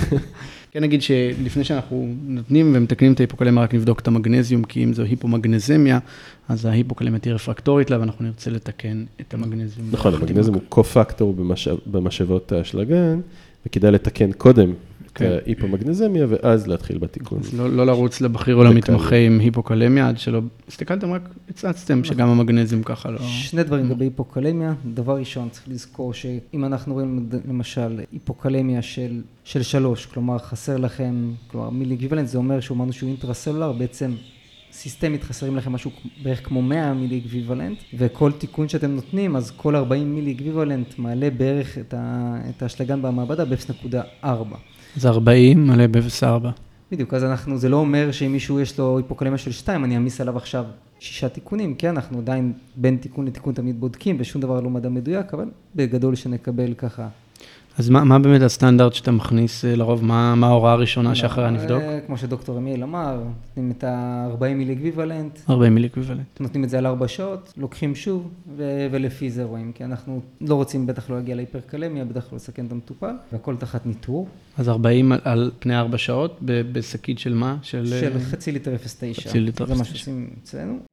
[LAUGHS] כן נגיד שלפני שאנחנו נותנים ומתקנים את ההיפוקלמיה, רק נבדוק את המגנזיום, כי אם זו היפומגנזמיה, אז ההיפוקלמיה תהיה רפרקטורית לה, ואנחנו נרצה לתקן את המגנזיום. נכון, המגנזיום הוא co-factor במשאבות האשלגן, וכדאי לתקן קודם כן. היפומגנזמיה, ואז להתחיל בתיקון. לא, לא לרוץ לבכיר או למתמחה עם היפוקלמיה, עד שלא הסתכלתם, רק הצצתם שגם המגנזיום ככה לא... שני דברים לגבי היפוקלמיה. דבר ראשון, צריך לזכור שאם אנחנו רואים למשל היפוקלמיה של, של שלוש, כלומר חסר לכם, כלומר milliequivalent, זה אומר שאמרנו שהוא intracellular, בעצם סיסטמית חסרים לכם משהו בערך כמו 100 milliequivalent, וכל תיקון שאתם נותנים, אז כל 40 milliequivalent מעלה בערך את האשלגן במעבדה ב-0.4. זה 40 מלא ב-0.4. בדיוק, אז אנחנו, זה לא אומר שאם מישהו יש לו היפוקלמיה של 2, אני אעמיס עליו עכשיו שישה תיקונים, כן, אנחנו עדיין בין תיקון לתיקון תמיד בודקים, ושום דבר לא מדע מדויק, אבל בגדול שנקבל ככה אז מה, מה באמת הסטנדרט שאתה מכניס אה, לרוב? מה, מה ההוראה הראשונה שאחריה נבדוק? אה, כמו שדוקטור אמיל אמר, נותנים את ה-40 milliequivalent. 40 milliequivalent. נותנים את זה על 4 שעות, לוקחים שוב, ו- ולפי זה רואים, כי אנחנו לא רוצים בטח לא להגיע להיפרקלמיה, בטח לא לסכן את המטופל, והכל תחת ניטור. אז 40 על, על פני 4 שעות, בשקית של מה? של, של אה, חצי ליטר 0.9. חצי ליטר 0.9. זה מה שעושים אצלנו.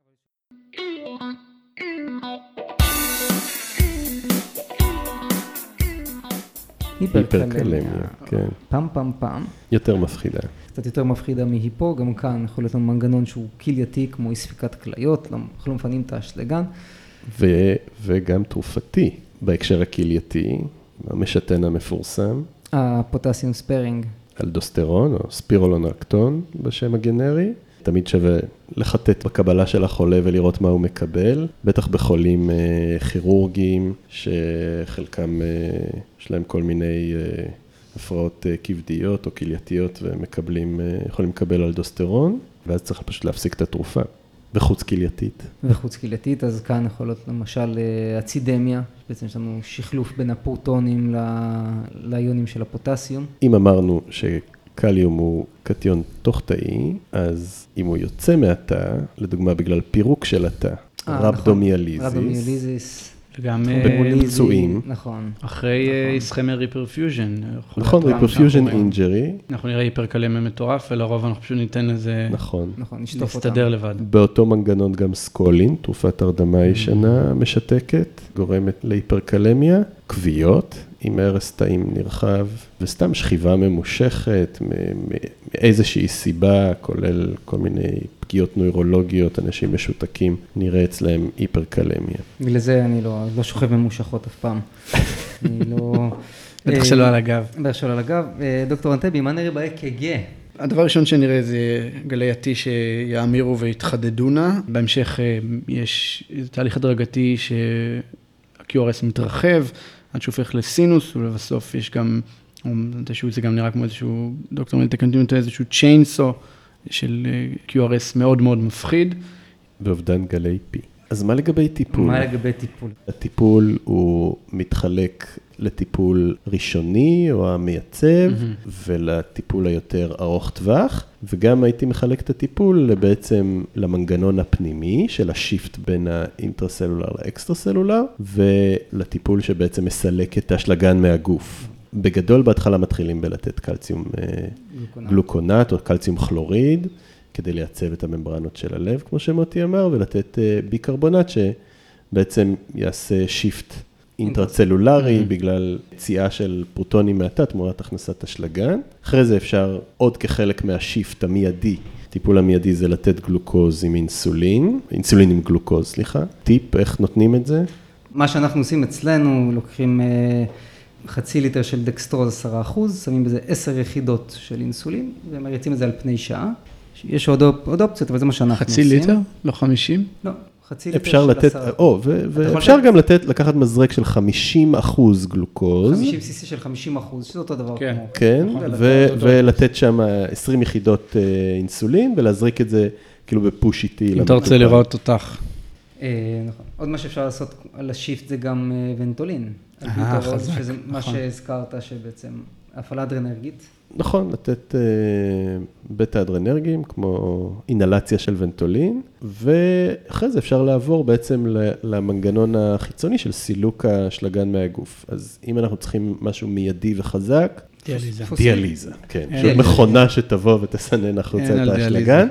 היפרקלמיה, כן. פעם פעם פעם. יותר מפחידה. קצת יותר מפחידה מהיפו, גם כאן יכול להיות לנו מנגנון שהוא כלייתי, כמו אי ספיקת כליות, לא, אנחנו לא מפנים את האשלגן. וגם תרופתי, בהקשר הכלייתי, המשתן המפורסם. הפוטסיום ספרינג. אלדוסטרון, או ספירולונקטון בשם הגנרי. תמיד שווה לחטט בקבלה של החולה ולראות מה הוא מקבל, בטח בחולים אה, כירורגיים, שחלקם אה, יש להם כל מיני אה, הפרעות אה, כבדיות או כלייתיות ומקבלים, אה, יכולים לקבל אלדוסטרון, ואז צריך פשוט להפסיק את התרופה. וחוץ כלייתית. וחוץ כלייתית, אז כאן יכול להיות למשל אה, אצידמיה, בעצם יש לנו שחלוף בין הפרוטונים לאיונים של הפוטסיום. אם אמרנו ש... קליום הוא קטיון תוך תאי, אז אם הוא יוצא מהתא, לדוגמה בגלל פירוק של התא, אה, רבדומיאליזיס, רבדומיאליזיס. וגם אה, פצועים. נכון. אחרי אה, ischemia reperfusion. נכון, reperfusion injury, אנחנו נראה היפרקלמיה מטורף, ולרוב אנחנו פשוט ניתן לזה נכון. נכון, נשטוף אותם. להסתדר לבד. באותו מנגנון גם סקולין, תרופת הרדמה ישנה משתקת, גורמת להיפרקלמיה, כוויות עם הרס תאים נרחב, וסתם שכיבה ממושכת מאיזושהי סיבה, כולל כל מיני פגיעות נוירולוגיות, אנשים משותקים, נראה אצלהם היפרקלמיה. בגלל זה אני לא, לא שוכב ממושכות אף פעם. [LAUGHS] אני לא... בטח שלא על הגב. בטח שלא על הגב. אה, דוקטור אנטבי, מה נראה ב-EKG? הדבר הראשון שנראה זה גלי ה-T שיאמירו ויתחדדו נא. בהמשך אה, יש תהליך הדרגתי שה-QRS מתרחב, עד שהוא הופך לסינוס, ולבסוף יש גם, או זה גם נראה כמו איזשהו, דוקטור מתקן אותי, איזשהו צ'יינסו של אה, QRS מאוד מאוד מפחיד. ואובדן גלי P. אז מה לגבי טיפול? מה לגבי טיפול? הטיפול הוא מתחלק לטיפול ראשוני או המייצב, ולטיפול היותר ארוך טווח, וגם הייתי מחלק את הטיפול בעצם למנגנון הפנימי של ה shift בין ה intracellular ל extracellular, ולטיפול שבעצם מסלק את האשלגן מהגוף. בגדול בהתחלה מתחילים בלתת calcium אה, gluconate. Gluconate או calcium chloride, כדי לייצב את הממברנות של הלב, כמו שמוטי אמר, ולתת אה, ביקרבונט שבעצם יעשה shift אינטרצלולרי בגלל יציאה של פרוטונים מהתא תמורת הכנסת אשלגן. אחרי זה אפשר עוד כחלק מה shift המיידי. הטיפול המיידי זה לתת גלוקוז עם אינסולין, אינסולין עם גלוקוז, סליחה. טיפ, איך נותנים את זה? מה שאנחנו עושים אצלנו, לוקחים אה, חצי ליטר של דקסטרוז 10 אחוז, שמים בזה 10 יחידות של אינסולין, ומריצים את זה על פני שעה. יש עוד, אופ- עוד אופציות, אבל זה מה שאנחנו חצי עושים. ליטר? לא 50? לא, חצי ליטר אפשר של לתת, 10 או, ו- ואפשר לתת- גם לתת, לקחת מזרק של 50 אחוז גלוקוז. 50 cc של 50 אחוז, שזה אותו דבר כן. כמו... כן, נכון, ו- אותו- ולתת שם 20 יחידות אה, אינסולין, ולהזריק את זה כאילו ב push איטי. אם אתה רוצה לראות אותך. אה, נכון. עוד מה שאפשר לעשות על השיפט זה גם אה, ונטולין. אה, חזק, שזה מה נכון. שהזכרת, שבעצם הפעלה אדרנרגית. נכון, לתת אה, בטא אדרנרגים, כמו אינהלציה של ונטולין, ואחרי זה אפשר לעבור בעצם למנגנון החיצוני של סילוק האשלגן מהגוף. אז אם אנחנו צריכים משהו מיידי וחזק, דיאליזה. דיאליזה, כן. אין פשוט מכונה שתבוא ותסנן החוצה את. האשלגן.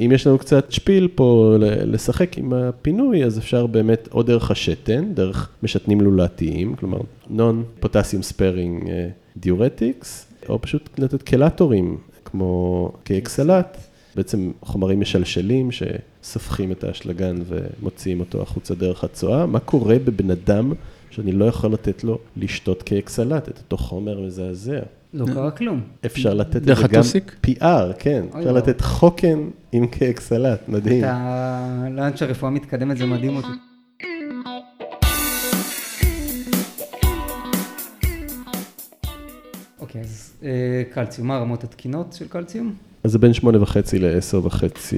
אם יש לנו קצת שפיל פה לשחק עם הפינוי, אז אפשר באמת או דרך השתן, דרך משתנים לולאתיים, כלומר non potassium sparing diuretics, או פשוט לתת קלטורים, כמו Kayexalate, בעצם חומרים משלשלים שסופחים את האשלגן ומוציאים אותו החוצה דרך הצואה. מה קורה בבן אדם שאני לא יכול לתת לו לשתות Kayexalate, את אותו חומר מזעזע? לא קרה כלום. אפשר לתת את זה גם? PR, כן. אפשר לא. לתת חוקן עם כאקסלט, מדהים. אתה, לאן שהרפואה מתקדמת זה מדהים אותי. אוקיי, אז אה, קלציום, מה הרמות התקינות של קלציום? אז זה בין 8.5 ל-10.5,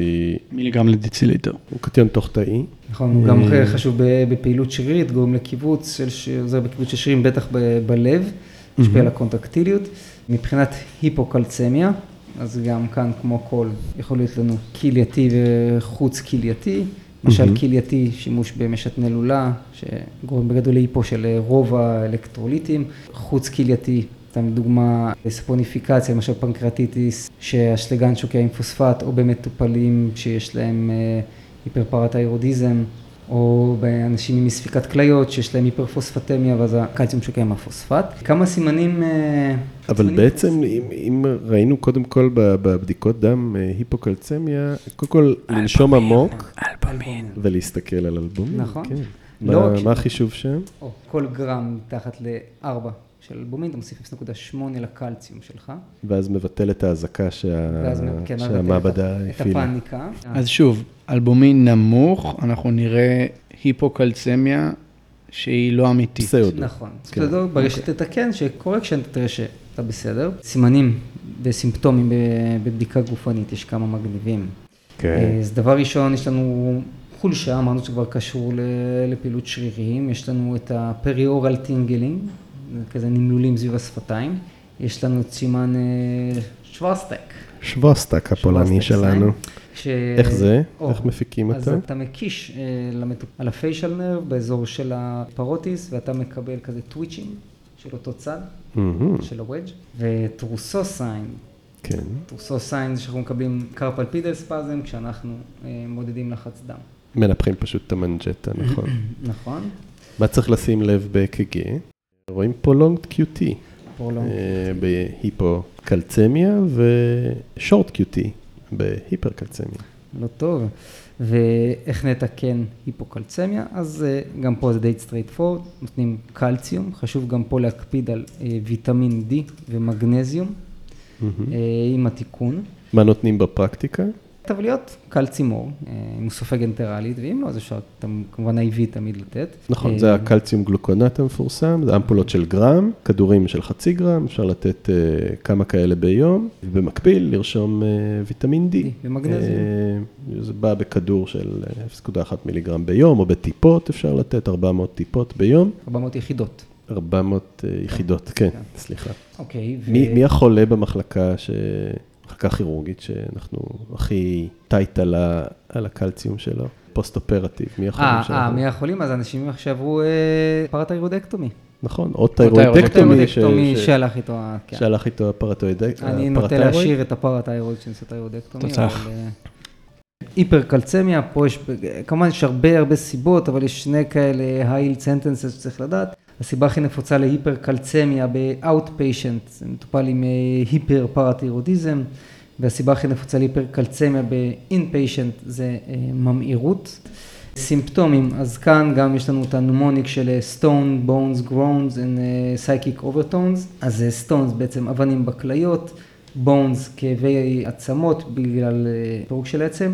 מיליגרם לדיציליטר. הוא קטיון תוך תאי. נכון, הוא גם אה. חשוב ב- בפעילות שרירית, גורם לקיבוץ, של ש- עוזר בקיבוץ של שרירים, בטח ב- בלב, משפיע על הקונטרקטיליות. מבחינת היפוקלצמיה, אז גם כאן, כמו כל, יכול להיות לנו כלייתי וחוץ כלייתי. למשל כלייתי, שימוש במשתני לולה, שגורם בגדול להיפו של רוב האלקטרוליטים. חוץ כלייתי, סתם דוגמה, ספוניפיקציה, למשל פנקרטיטיס, שהשלגן שוקע עם פוספט, או במטופלים שיש להם אה, היפרפרתאירודיזם, או באנשים עם אי-ספיקת כליות, שיש להם היפרפוספטמיה, ואז הקלציום שוקע עם הפוספט. כמה סימנים... אה, אבל סימנים בעצם, אם, אם ראינו קודם כל בבדיקות דם אה, היפוקלצמיה, קודם כל לנשום עמוק אלבומין. ולהסתכל על אלבומים. נכון. כן. לא מה, רק מה החישוב שם? או כל גרם מתחת ל-4 של אלבומין, אתה מוסיף 0.8 לקלציום שלך. ואז מבטל את האזעקה שה... ואז כן, שהמעבדה את הפעילה. הפאניקה. אז שוב, אלבומין נמוך, אנחנו נראה היפוקלצמיה שהיא לא אמיתית. pseudo. נכון. כן. בסדר, ברגע שתתקן, שקורה כשאתה תראה שאתה בסדר. סימנים וסימפטומים בבדיקה גופנית, יש כמה מגניבים. כן. אז דבר ראשון, יש לנו חולשה, אמרנו שכבר קשור ל- לפעילות שרירים, יש לנו את ה perioral tingling, כזה נמלולים סביב השפתיים, יש לנו את סימן אה, שווסטק. שווסטק הפולני שלנו. ש... איך זה? או, איך מפיקים אז אותו? אתה מקיש אה, למטופ... על ה facial nerve באזור של ה parotis, ואתה מקבל כזה twitch ים של אותו צד, מהמם, של הוודג', ו Trousseau sign, כן. Trousseau sign זה שאנחנו מקבלים carpopedal spasm כשאנחנו אה, מודדים לחץ דם. מנפחים פשוט את המנג'טה, נכון. [COUGHS] נכון? מה צריך לשים לב ב-EKG? רואים long QT. אה, בהיפוקלצמיה ו short QT בהיפרקלצמיה. לא טוב. ואיך נתקן היפוקלצמיה? אז אה, גם פה זה די straightforward, נותנים קלציום, חשוב גם פה להקפיד על אה, ויטמין D ומגנזיום עם התיקון. מה נותנים בפרקטיקה? טבליות, קלצימור, אה, אם הוא סופג אנטרלית, ואם לא, אז אפשר כמובן IV תמיד לתת. נכון, אה, זה ה calcium gluconate המפורסם, זה אמפולות של גרם, כדורים של חצי גרם, אפשר לתת אה, כמה כאלה ביום, ובמקביל לרשום ויטמין D. ומגנזיום. זה בא בכדור של אה, 0.1 מיליגרם ביום, או בטיפות אפשר לתת, 400 טיפות ביום, 400 יחידות. 400 אה, יחידות, כן, כן. סליחה. אוקיי. מי החולה במחלקה, ש- מחלקה כירורגית, שאנחנו הכי טייט על ה- על הקלציום שלו? פוסט אופרטיב, מי החולים אה, שלנו? אה, מי החולים? אז אנשים שעברו אה, parathyroidectomy. נכון, או thyroidectomy ש- שהלך איתו, כן. שהלך איתו ה parathyroidec- אני נוטה. להשאיר את שאני עושה thyroidectomy. תוצח. אבל, אה, היפרקלצמיה, פה יש, כמובן יש הרבה הרבה סיבות, אבל יש שני כאלה high sentences שצריך לדעת. הסיבה הכי נפוצה להיפרקלצמיה ב-outpatient, זה מטופל עם hyperparathyroidism, והסיבה הכי נפוצה להיפרקלצמיה ב-inpatient זה אה, ממאירות. סימפטומים, אז כאן גם יש לנו את ה mnemonic של אה, stone, bones, groans and אה, psychic overtones, אז אה, stones בעצם אבנים בכליות, bones כאבי עצמות בגלל אה, פירוק של עצם,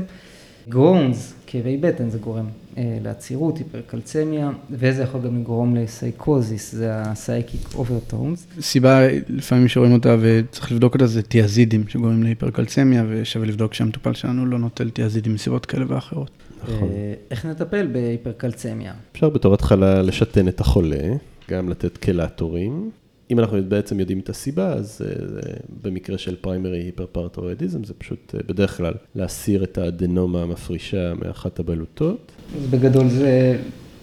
groans כאבי בטן זה גורם אה, לעצירות, היפרקלצמיה, וזה יכול גם לגרום ל psychosis, זה ה-psychic overtones. סיבה לפעמים שרואים אותה וצריך לבדוק אותה זה תיאזידים שגורמים להיפרקלצמיה ושווה לבדוק שהמטופל שלנו לא נוטל תיאזידים מסיבות כאלה ואחרות. נכון. אה, איך נטפל בהיפרקלצמיה? אפשר בתור התחלה לשתן את החולה, גם לתת קלטורים. אם אנחנו בעצם יודעים את הסיבה, אז אה, במקרה של פריימרי היפרפרטורואידיזם, זה פשוט אה, בדרך כלל להסיר את האדנומה המפרישה מאחת הבלוטות. אז בגדול זה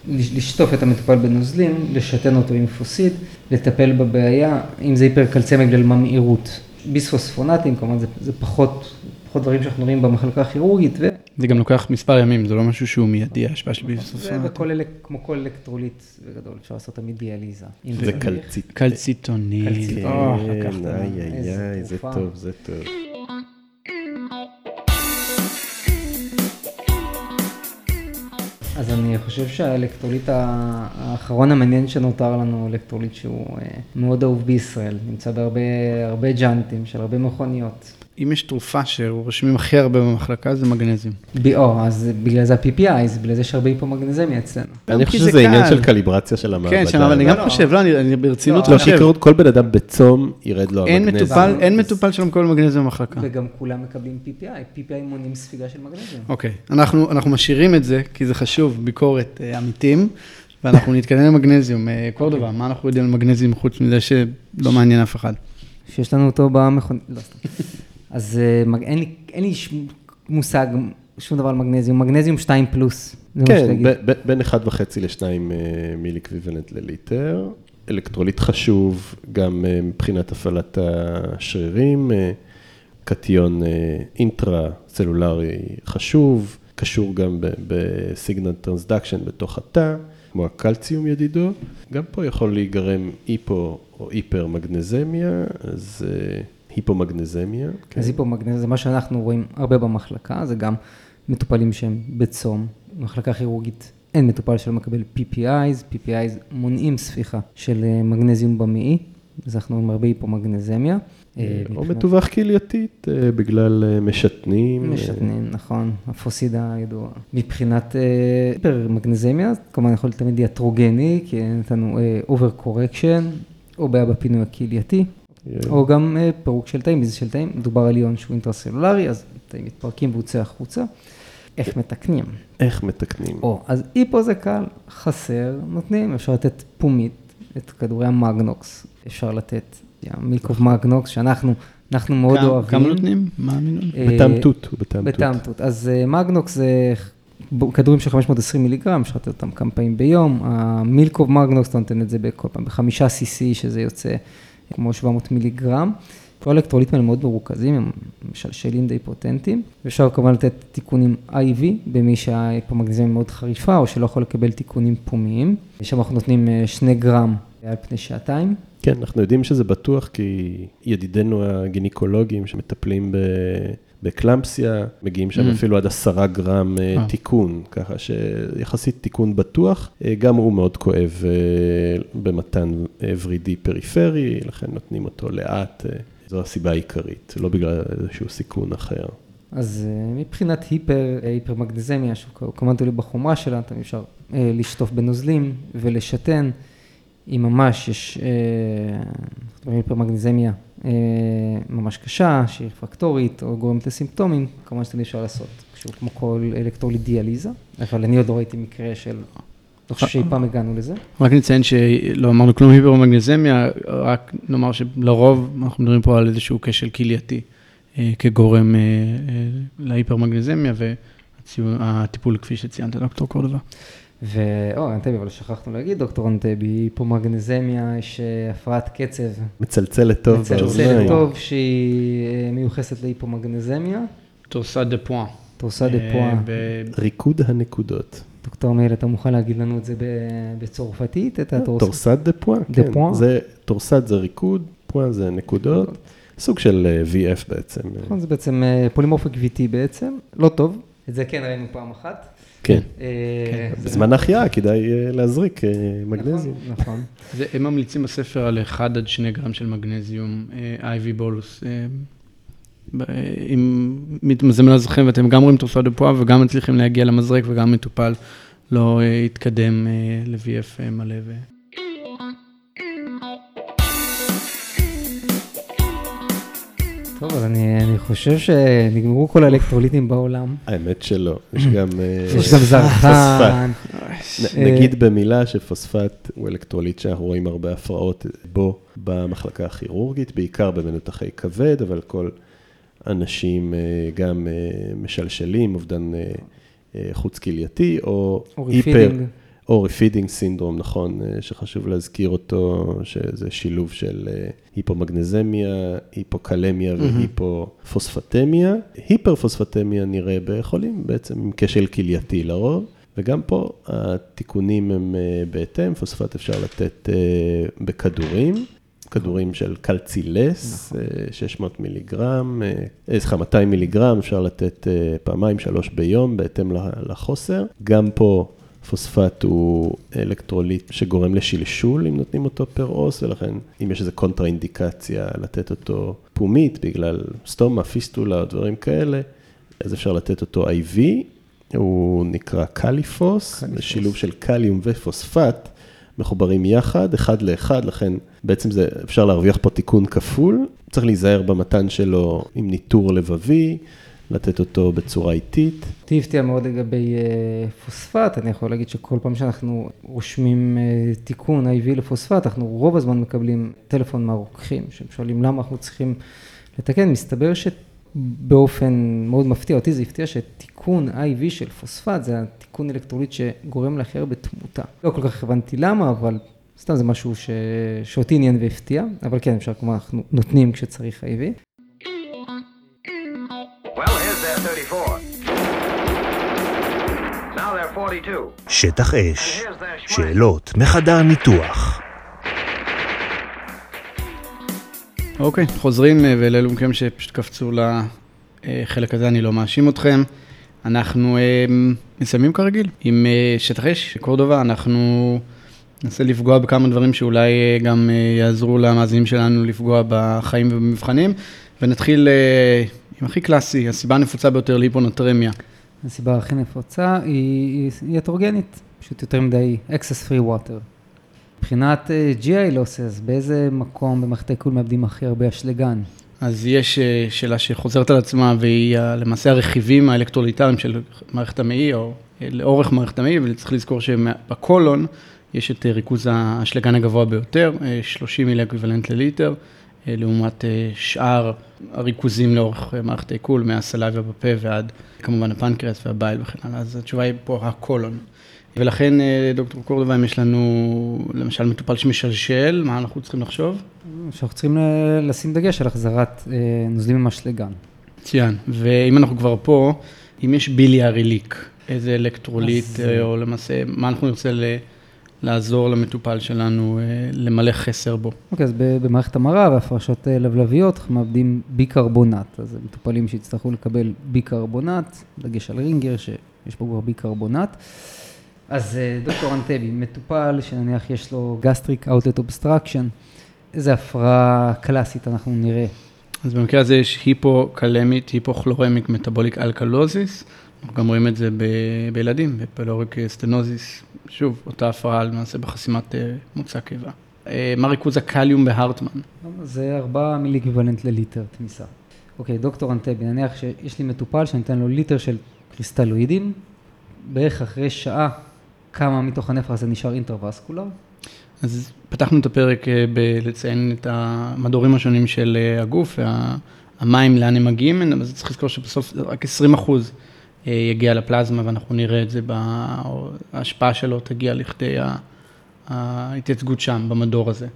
לש- לשטוף את המטופל בנוזלים, לשתן אותו עם פוסיד, לטפל בבעיה, אם זה היפרקלצמיה בגלל ממאירות. ביספוספונטים, כמובן זה, זה פחות, פחות דברים שאנחנו רואים במחלקה הכירורגית, ו... זה גם לוקח מספר ימים, זה לא משהו שהוא מיידי, ההשפעה של זה ביסופסונטים. וכל אלה, כמו כל אלקטרוליט בגדול, אפשר לעשות תמיד דיאליזה. זה צריך. קלצית. קלציטונין. קלציטונין. או, כן. איי איי איי, זה. טוב, זה טוב. אז אני חושב שהאלקטרוליט האחרון המעניין שנותר לנו, הוא אלקטרוליט שהוא אה, מאוד אהוב בישראל, נמצא בהרבה הרבה ג'אנטים של הרבה מכוניות. אם יש תרופה שרושמים הכי הרבה במחלקה זה מגנזיום. או, אז בגלל זה ה-PPI, בגלל זה יש הרבה היפומגנזמיה אצלנו. אני כי חושב זה שזה עניין. של קליברציה של המעבדה. כן, שם, אבל אני לא, גם לא. חושב, לא, אני אני ברצינות לא, לא, חושב, שיקרות, כל בן אדם בצום ירד לו אין המגנזיום. מטופל, אין מטופל שלא מקבל מגנזיום במחלקה. וגם כולם מקבלים PPI, PPI מונעים ספיגה של מגנזיום. אוקיי, אנחנו, אנחנו משאירים את זה, כי זה חשוב, ביקורת אה, עמיתים, ואנחנו נתקדם למגנזיום. אה, קורדובה, מה אנחנו יודעים על מגנזיום חוץ מזה שלא מעניין אף אחד? שיש לנו אותו במכונית, לא סתם. אז אה, אין לי, אין לי מושג, שום דבר על מגנזיום, מגנזיום 2 פלוס. כן, בין 1.5 ל-2 מילי אקוויוולנט לליטר. אלקטרוליט חשוב גם אה, מבחינת הפעלת השרירים, אה, קטיון אה, אינטרה סלולרי חשוב, קשור גם ב signal transduction בתוך התא, כמו הקלציום ידידו. גם פה יכול להיגרם היפו או היפר מגנזמיה, אז אה, היפומגנזמיה. כן. אז היפומגנזיום זה מה שאנחנו רואים הרבה במחלקה, זה גם מטופלים שהם בצום. במחלקה כירורגית אין מטופל שלא מקבל PPIs, PPIs מונעים ספיחה של אה, מגנזיום במעי, אז אנחנו רואים הרבה היפומגנזמיה. אה, או מבחינת- מטווח כלייתית אה, בגלל אה, משתנים. אה, משתנים, נכון, הפוסידה הידועה. מבחינת אה, היפר-מגנזמיה, כמובן יכול להיות תמיד יאטרוגני, כי נתנו over correction, או בעיה בפינוי הכלייתי, אה, או גם אה, פירוק של תאים, ליזיס של תאים, מדובר על איון שהוא אינטרסלולרי, אז תאים מתפרקים והוא יוצא החוצה. איך מתקנים? איך מתקנים? או, אז היפו זה קל, חסר, נותנים, אפשר לתת פומית, את כדורי המגנוקס, אפשר לתת milk of מגנוקס, שאנחנו אנחנו מאוד כמה- אוהבים. כמה נותנים? מה המינון? אה, בטעם תות, בטעם. אז אה, מגנוקס זה כדורים של 520 מיליגרם, אפשר לתת אותם כמה פעמים ביום. המילקוב מגנוקס, אתה נותן את זה בכל פעם בחמישה cc, שזה יוצא כמו 700 מיליגרם. כל האלקטרוליטים האלה מאוד מרוכזים, הם משלשלים די פוטנטיים. ואפשר כמובן לתת תיקונים IV, במי שההיפומגנזימיה מאוד חריפה, או שלא יכול לקבל תיקונים פומיים. שם אנחנו נותנים אה, שני גרם על פני שעתיים. כן, אנחנו יודעים שזה בטוח כי ידידינו הגינקולוגים שמטפלים ב... בקלמפסיה, מגיעים שם Mm. אפילו עד עשרה גרם אה, אה. תיקון, ככה שיחסית תיקון בטוח. אה, גם הוא מאוד כואב במתן ורידי פריפרי, לכן נותנים אותו לאט, זו הסיבה העיקרית, לא בגלל איזשהו סיכון אחר. אז מבחינת היפר, היפרמגנזמיה, שהוא כמובן תלוי בחומרה שלה, תמיד אפשר לשטוף בנוזלים ולשתן. אם ממש יש היפרמגנזמיה ממש קשה, שהיא רפרקטורית או גורמת לסימפטומים, כמובן שתמיד אפשר לעשות, שהוא כמו כל אלקטרוליט דיאליזה, אבל אני עוד לא ראיתי מקרה של, לא חושב שאי פעם הגענו לזה. רק נציין שלא אמרנו כלום היפרמגנזמיה, רק נאמר שלרוב אנחנו מדברים פה על איזשהו כשל כלייתי אה, כגורם אה, אה, להיפרמגנזמיה והטיפול כפי שציינת, דוקטור קורדובה. ואו, אנטבי, אבל שכחנו להגיד, דוקטור אנטבי, היפומגנזמיה, יש אה, הפרעת קצב מצלצלת טוב מצלצלת. טוב שהיא אה, מיוחסת להיפומגנזמיה. torsades de pointes. torsades de pointes. ריקוד הנקודות. דוקטור מיאל, אתה מוכן להגיד לנו את זה ב- בצרפתית? את ה torsades? torsades de pointes, de כן. torsades זה ריקוד, pointes זה נקודות, סוג של אה, VF בעצם. נכון, זה בעצם אה, polymorphic VT בעצם, לא טוב. את זה כן ראינו פעם אחת. כן. אה, זה- בזמן החייאה כדאי אה, להזריק אה, מגנזיום. נכון, נכון. זה, הם ממליצים בספר על 1 עד 2 גרם של מגנזיום, IV בולוס. אם מתמזל מזרחים ואתם גם רואים תורסה דה פואה וגם מצליחים להגיע למזרק וגם מטופל לא יתקדם ל-VF מלא. טוב, אז אני אני חושב שנגמרו כל האלקטרוליטים בעולם. האמת שלא, יש גם... אה, [LAUGHS] יש גם זרחן. נגיד במילה שפוספט הוא אלקטרוליט שאנחנו רואים הרבה הפרעות בו במחלקה הכירורגית, בעיקר במנותחי כבד, אבל כל אנשים אה, גם אה, משלשלים, אובדן חוץ כלייתי, או או היפר. או refeeding syndrome, נכון, אה, שחשוב להזכיר אותו, שזה שילוב של אה, היפומגנזמיה, היפוקלמיה והיפופוספטמיה. היפרפוספטמיה נראה בחולים בעצם עם כשל כלייתי לרוב. וגם פה התיקונים הם אה, בהתאם, פוספט אפשר לתת בכדורים, כדורים של קלצילס, אה, 600 מיליגרם, סליחה, 200 מיליגרם, אפשר לתת פעמיים, שלוש ביום, בהתאם לחוסר. גם פה פוספט הוא אלקטרוליט שגורם לשלשול, אם נותנים אותו פר אוס, ולכן אם יש איזו קונטרה אינדיקציה לתת אותו פומית, בגלל סטומה, פיסטולה או דברים כאלה, אז אפשר לתת אותו IV. הוא נקרא קליפוס, זה שילוב של קליום ופוספט מחוברים יחד, אחד לאחד, לכן בעצם זה, אפשר להרוויח פה תיקון כפול, צריך להיזהר במתן שלו עם ניטור לבבי, לתת אותו בצורה איטית. אותי הפתיע מאוד לגבי אה, פוספט, אני יכול להגיד שכל פעם שאנחנו רושמים אה, תיקון IV לפוספט, אנחנו רוב הזמן מקבלים טלפון מהרוקחים, שהם שואלים למה אנחנו צריכים לתקן, מסתבר שבאופן מאוד מפתיע, אותי זה הפתיע שתיקון IV של פוספט זה התיקון אלקטרוליט שגורם להכי הרבה תמותה. לא כל כך הבנתי למה, אבל סתם זה משהו ש... שאותי עניין והפתיע, אבל כן, אפשר כמובן, אנחנו נותנים כשצריך IV. שטח אש. שאלות מחדר הניתוח. אוקיי, חוזרים, אה, ולאלו מכם שפשוט קפצו לחלק הזה, אני לא מאשים אתכם. אנחנו אה, מסיימים כרגיל עם אה, שטח אש, קורדובה, אנחנו ננסה לפגוע בכמה דברים שאולי גם יעזרו למאזינים שלנו לפגוע בחיים ובמבחנים, ונתחיל עם הכי קלאסי, הסיבה הנפוצה ביותר להיפונטרמיה. הסיבה הכי נפוצה היא, הטרוגנית, פשוט יותר מדי access free water. מבחינת אה, GI losses, באיזה מקום במערכת העיכול מאבדים הכי הרבה אשלגן? אז יש אה, שאלה שחוזרת על עצמה, והיא אה, למעשה הרכיבים האלקטרוליטריים של מערכת המעי, או לאורך מערכת המעי, וצריך לזכור שבקולון יש את ריכוז האשלגן הגבוה ביותר, אה, 30 מילי אקוויוולנט לליטר, לעומת שאר הריכוזים לאורך אה, מערכת העיכול, מה saliva בפה ועד כמובן הפנקרס וה bile וכן הלאה, אז התשובה היא פה הקולון. ולכן, אה, דוקטור קורדובה, אם יש לנו למשל מטופל שמשלשל, מה אנחנו צריכים לחשוב? שאנחנו צריכים ל- לשים דגש על החזרת אה, נוזלים עם אשלגן. מצוין. ואם אנחנו כבר פה, אם יש biliary leak, איזה אלקטרוליט, אז- אה, או למעשה, מה אנחנו נרצה ל- לעזור למטופל שלנו אה, למלא חסר בו? אוקיי, אז ב- במערכת המרה והפרשות אה, לבלביות, אנחנו מאבדים ביקרבונט. אז מטופלים שיצטרכו לקבל ביקרבונט, דגש על רינגר, שיש בו כבר ביקרבונט. אז אה, דוקטור אנטבי, מטופל שנניח יש לו gastric outlet obstruction, איזה הפרעה קלאסית אנחנו נראה. אז במקרה הזה יש hypokalemic, hypochloremic metabolic alkalosis, גם רואים את זה בילדים, ב pyloric stenosis, שוב, אותה הפרעה למעשה בחסימת אה, מוצא קיבה. אה, מה ריכוז הקליום בהרטמן? זה 4 milliequivalent לליטר תמיסה. אוקיי, דוקטור אנטבי, נניח שיש לי מטופל שאני אתן לו ליטר של קריסטלואידים, בערך אחרי שעה, כמה מתוך הנפח הזה נשאר אינטרווסקולר. אז פתחנו את הפרק אה, בלציין את המדורים השונים של הגוף, והמים, לאן הם מגיעים אבל צריך לזכור שבסוף רק 20 אחוז יגיע לפלזמה, ואנחנו נראה את זה, ההשפעה שלו תגיע לכדי ההתייצגות שם, במדור הזה.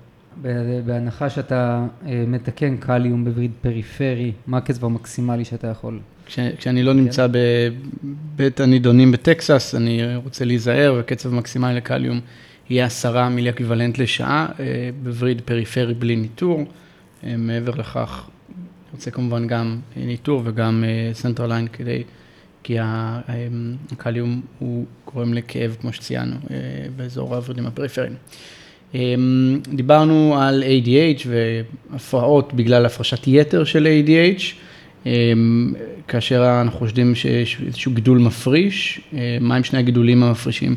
בהנחה שאתה אה, מתקן קליום בווריד פריפרי, מה הקצב המקסימלי שאתה יכול? כש, כשאני לא נמצא בבית הנידונים בטקסס, אני רוצה להיזהר, וקצב מקסימלי לקליום יהיה עשרה milliequivalent לשעה, אה, בווריד פריפרי בלי ניטור. אה, מעבר לכך, אני רוצה כמובן גם אה, ניטור וגם central line כדי, כי הקליום הוא גורם לכאב, כמו שציינו, אה, באזור הוורידים הפריפריים. אה, דיברנו על ADH והפרעות בגלל הפרשת יתר של ADH. אמ, כאשר אנחנו חושדים שיש איזשהו גידול מפריש, אה, מהם שני הגידולים המפרישים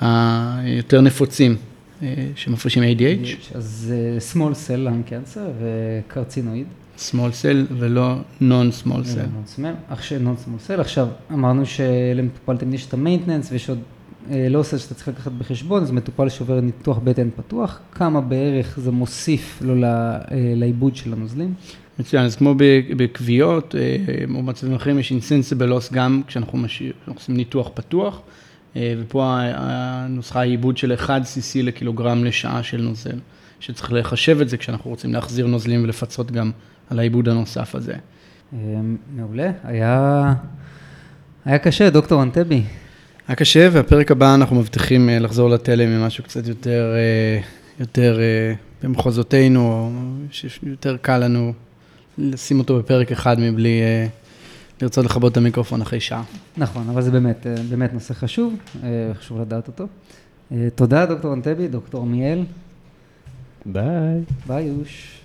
היותר נפוצים אה, שמפרישים ADH? אז אה, small cell lung cancer וקרצינואיד. Small cell ולא non-small cell. עכשיו נון small cell. עכשיו אמרנו שלמטופל תמיד יש את המיינטננס ויש עוד אה, לא עושה שאתה צריך לקחת בחשבון, זה מטופל שעובר ניתוח בטן פתוח, כמה בערך זה מוסיף לו ל- אה, לעיבוד של הנוזלים. מצוין, אז כמו בכוויות אה, או מצבים אחרים יש insensible loss גם כשאנחנו עושים ניתוח פתוח, ופה הנוסחה היא עיבוד של 1 cc לקילוגרם לשעה של נוזל, שצריך לחשב את זה כשאנחנו רוצים להחזיר נוזלים ולפצות גם על העיבוד הנוסף הזה. אה, מעולה, היה, היה קשה, דוקטור אנטבי. היה קשה, והפרק הבא אנחנו מבטיחים אה, לחזור לתלם עם משהו קצת יותר, אה, יותר אה, במחוזותינו, שיותר קל לנו לשים אותו בפרק אחד מבלי לרצות לכבות את המיקרופון אחרי שעה. נכון, אבל זה באמת, באמת נושא חשוב, חשוב לדעת אותו. תודה, דוקטור אנטבי, דוקטור מיאל, ביי. ביי יוש.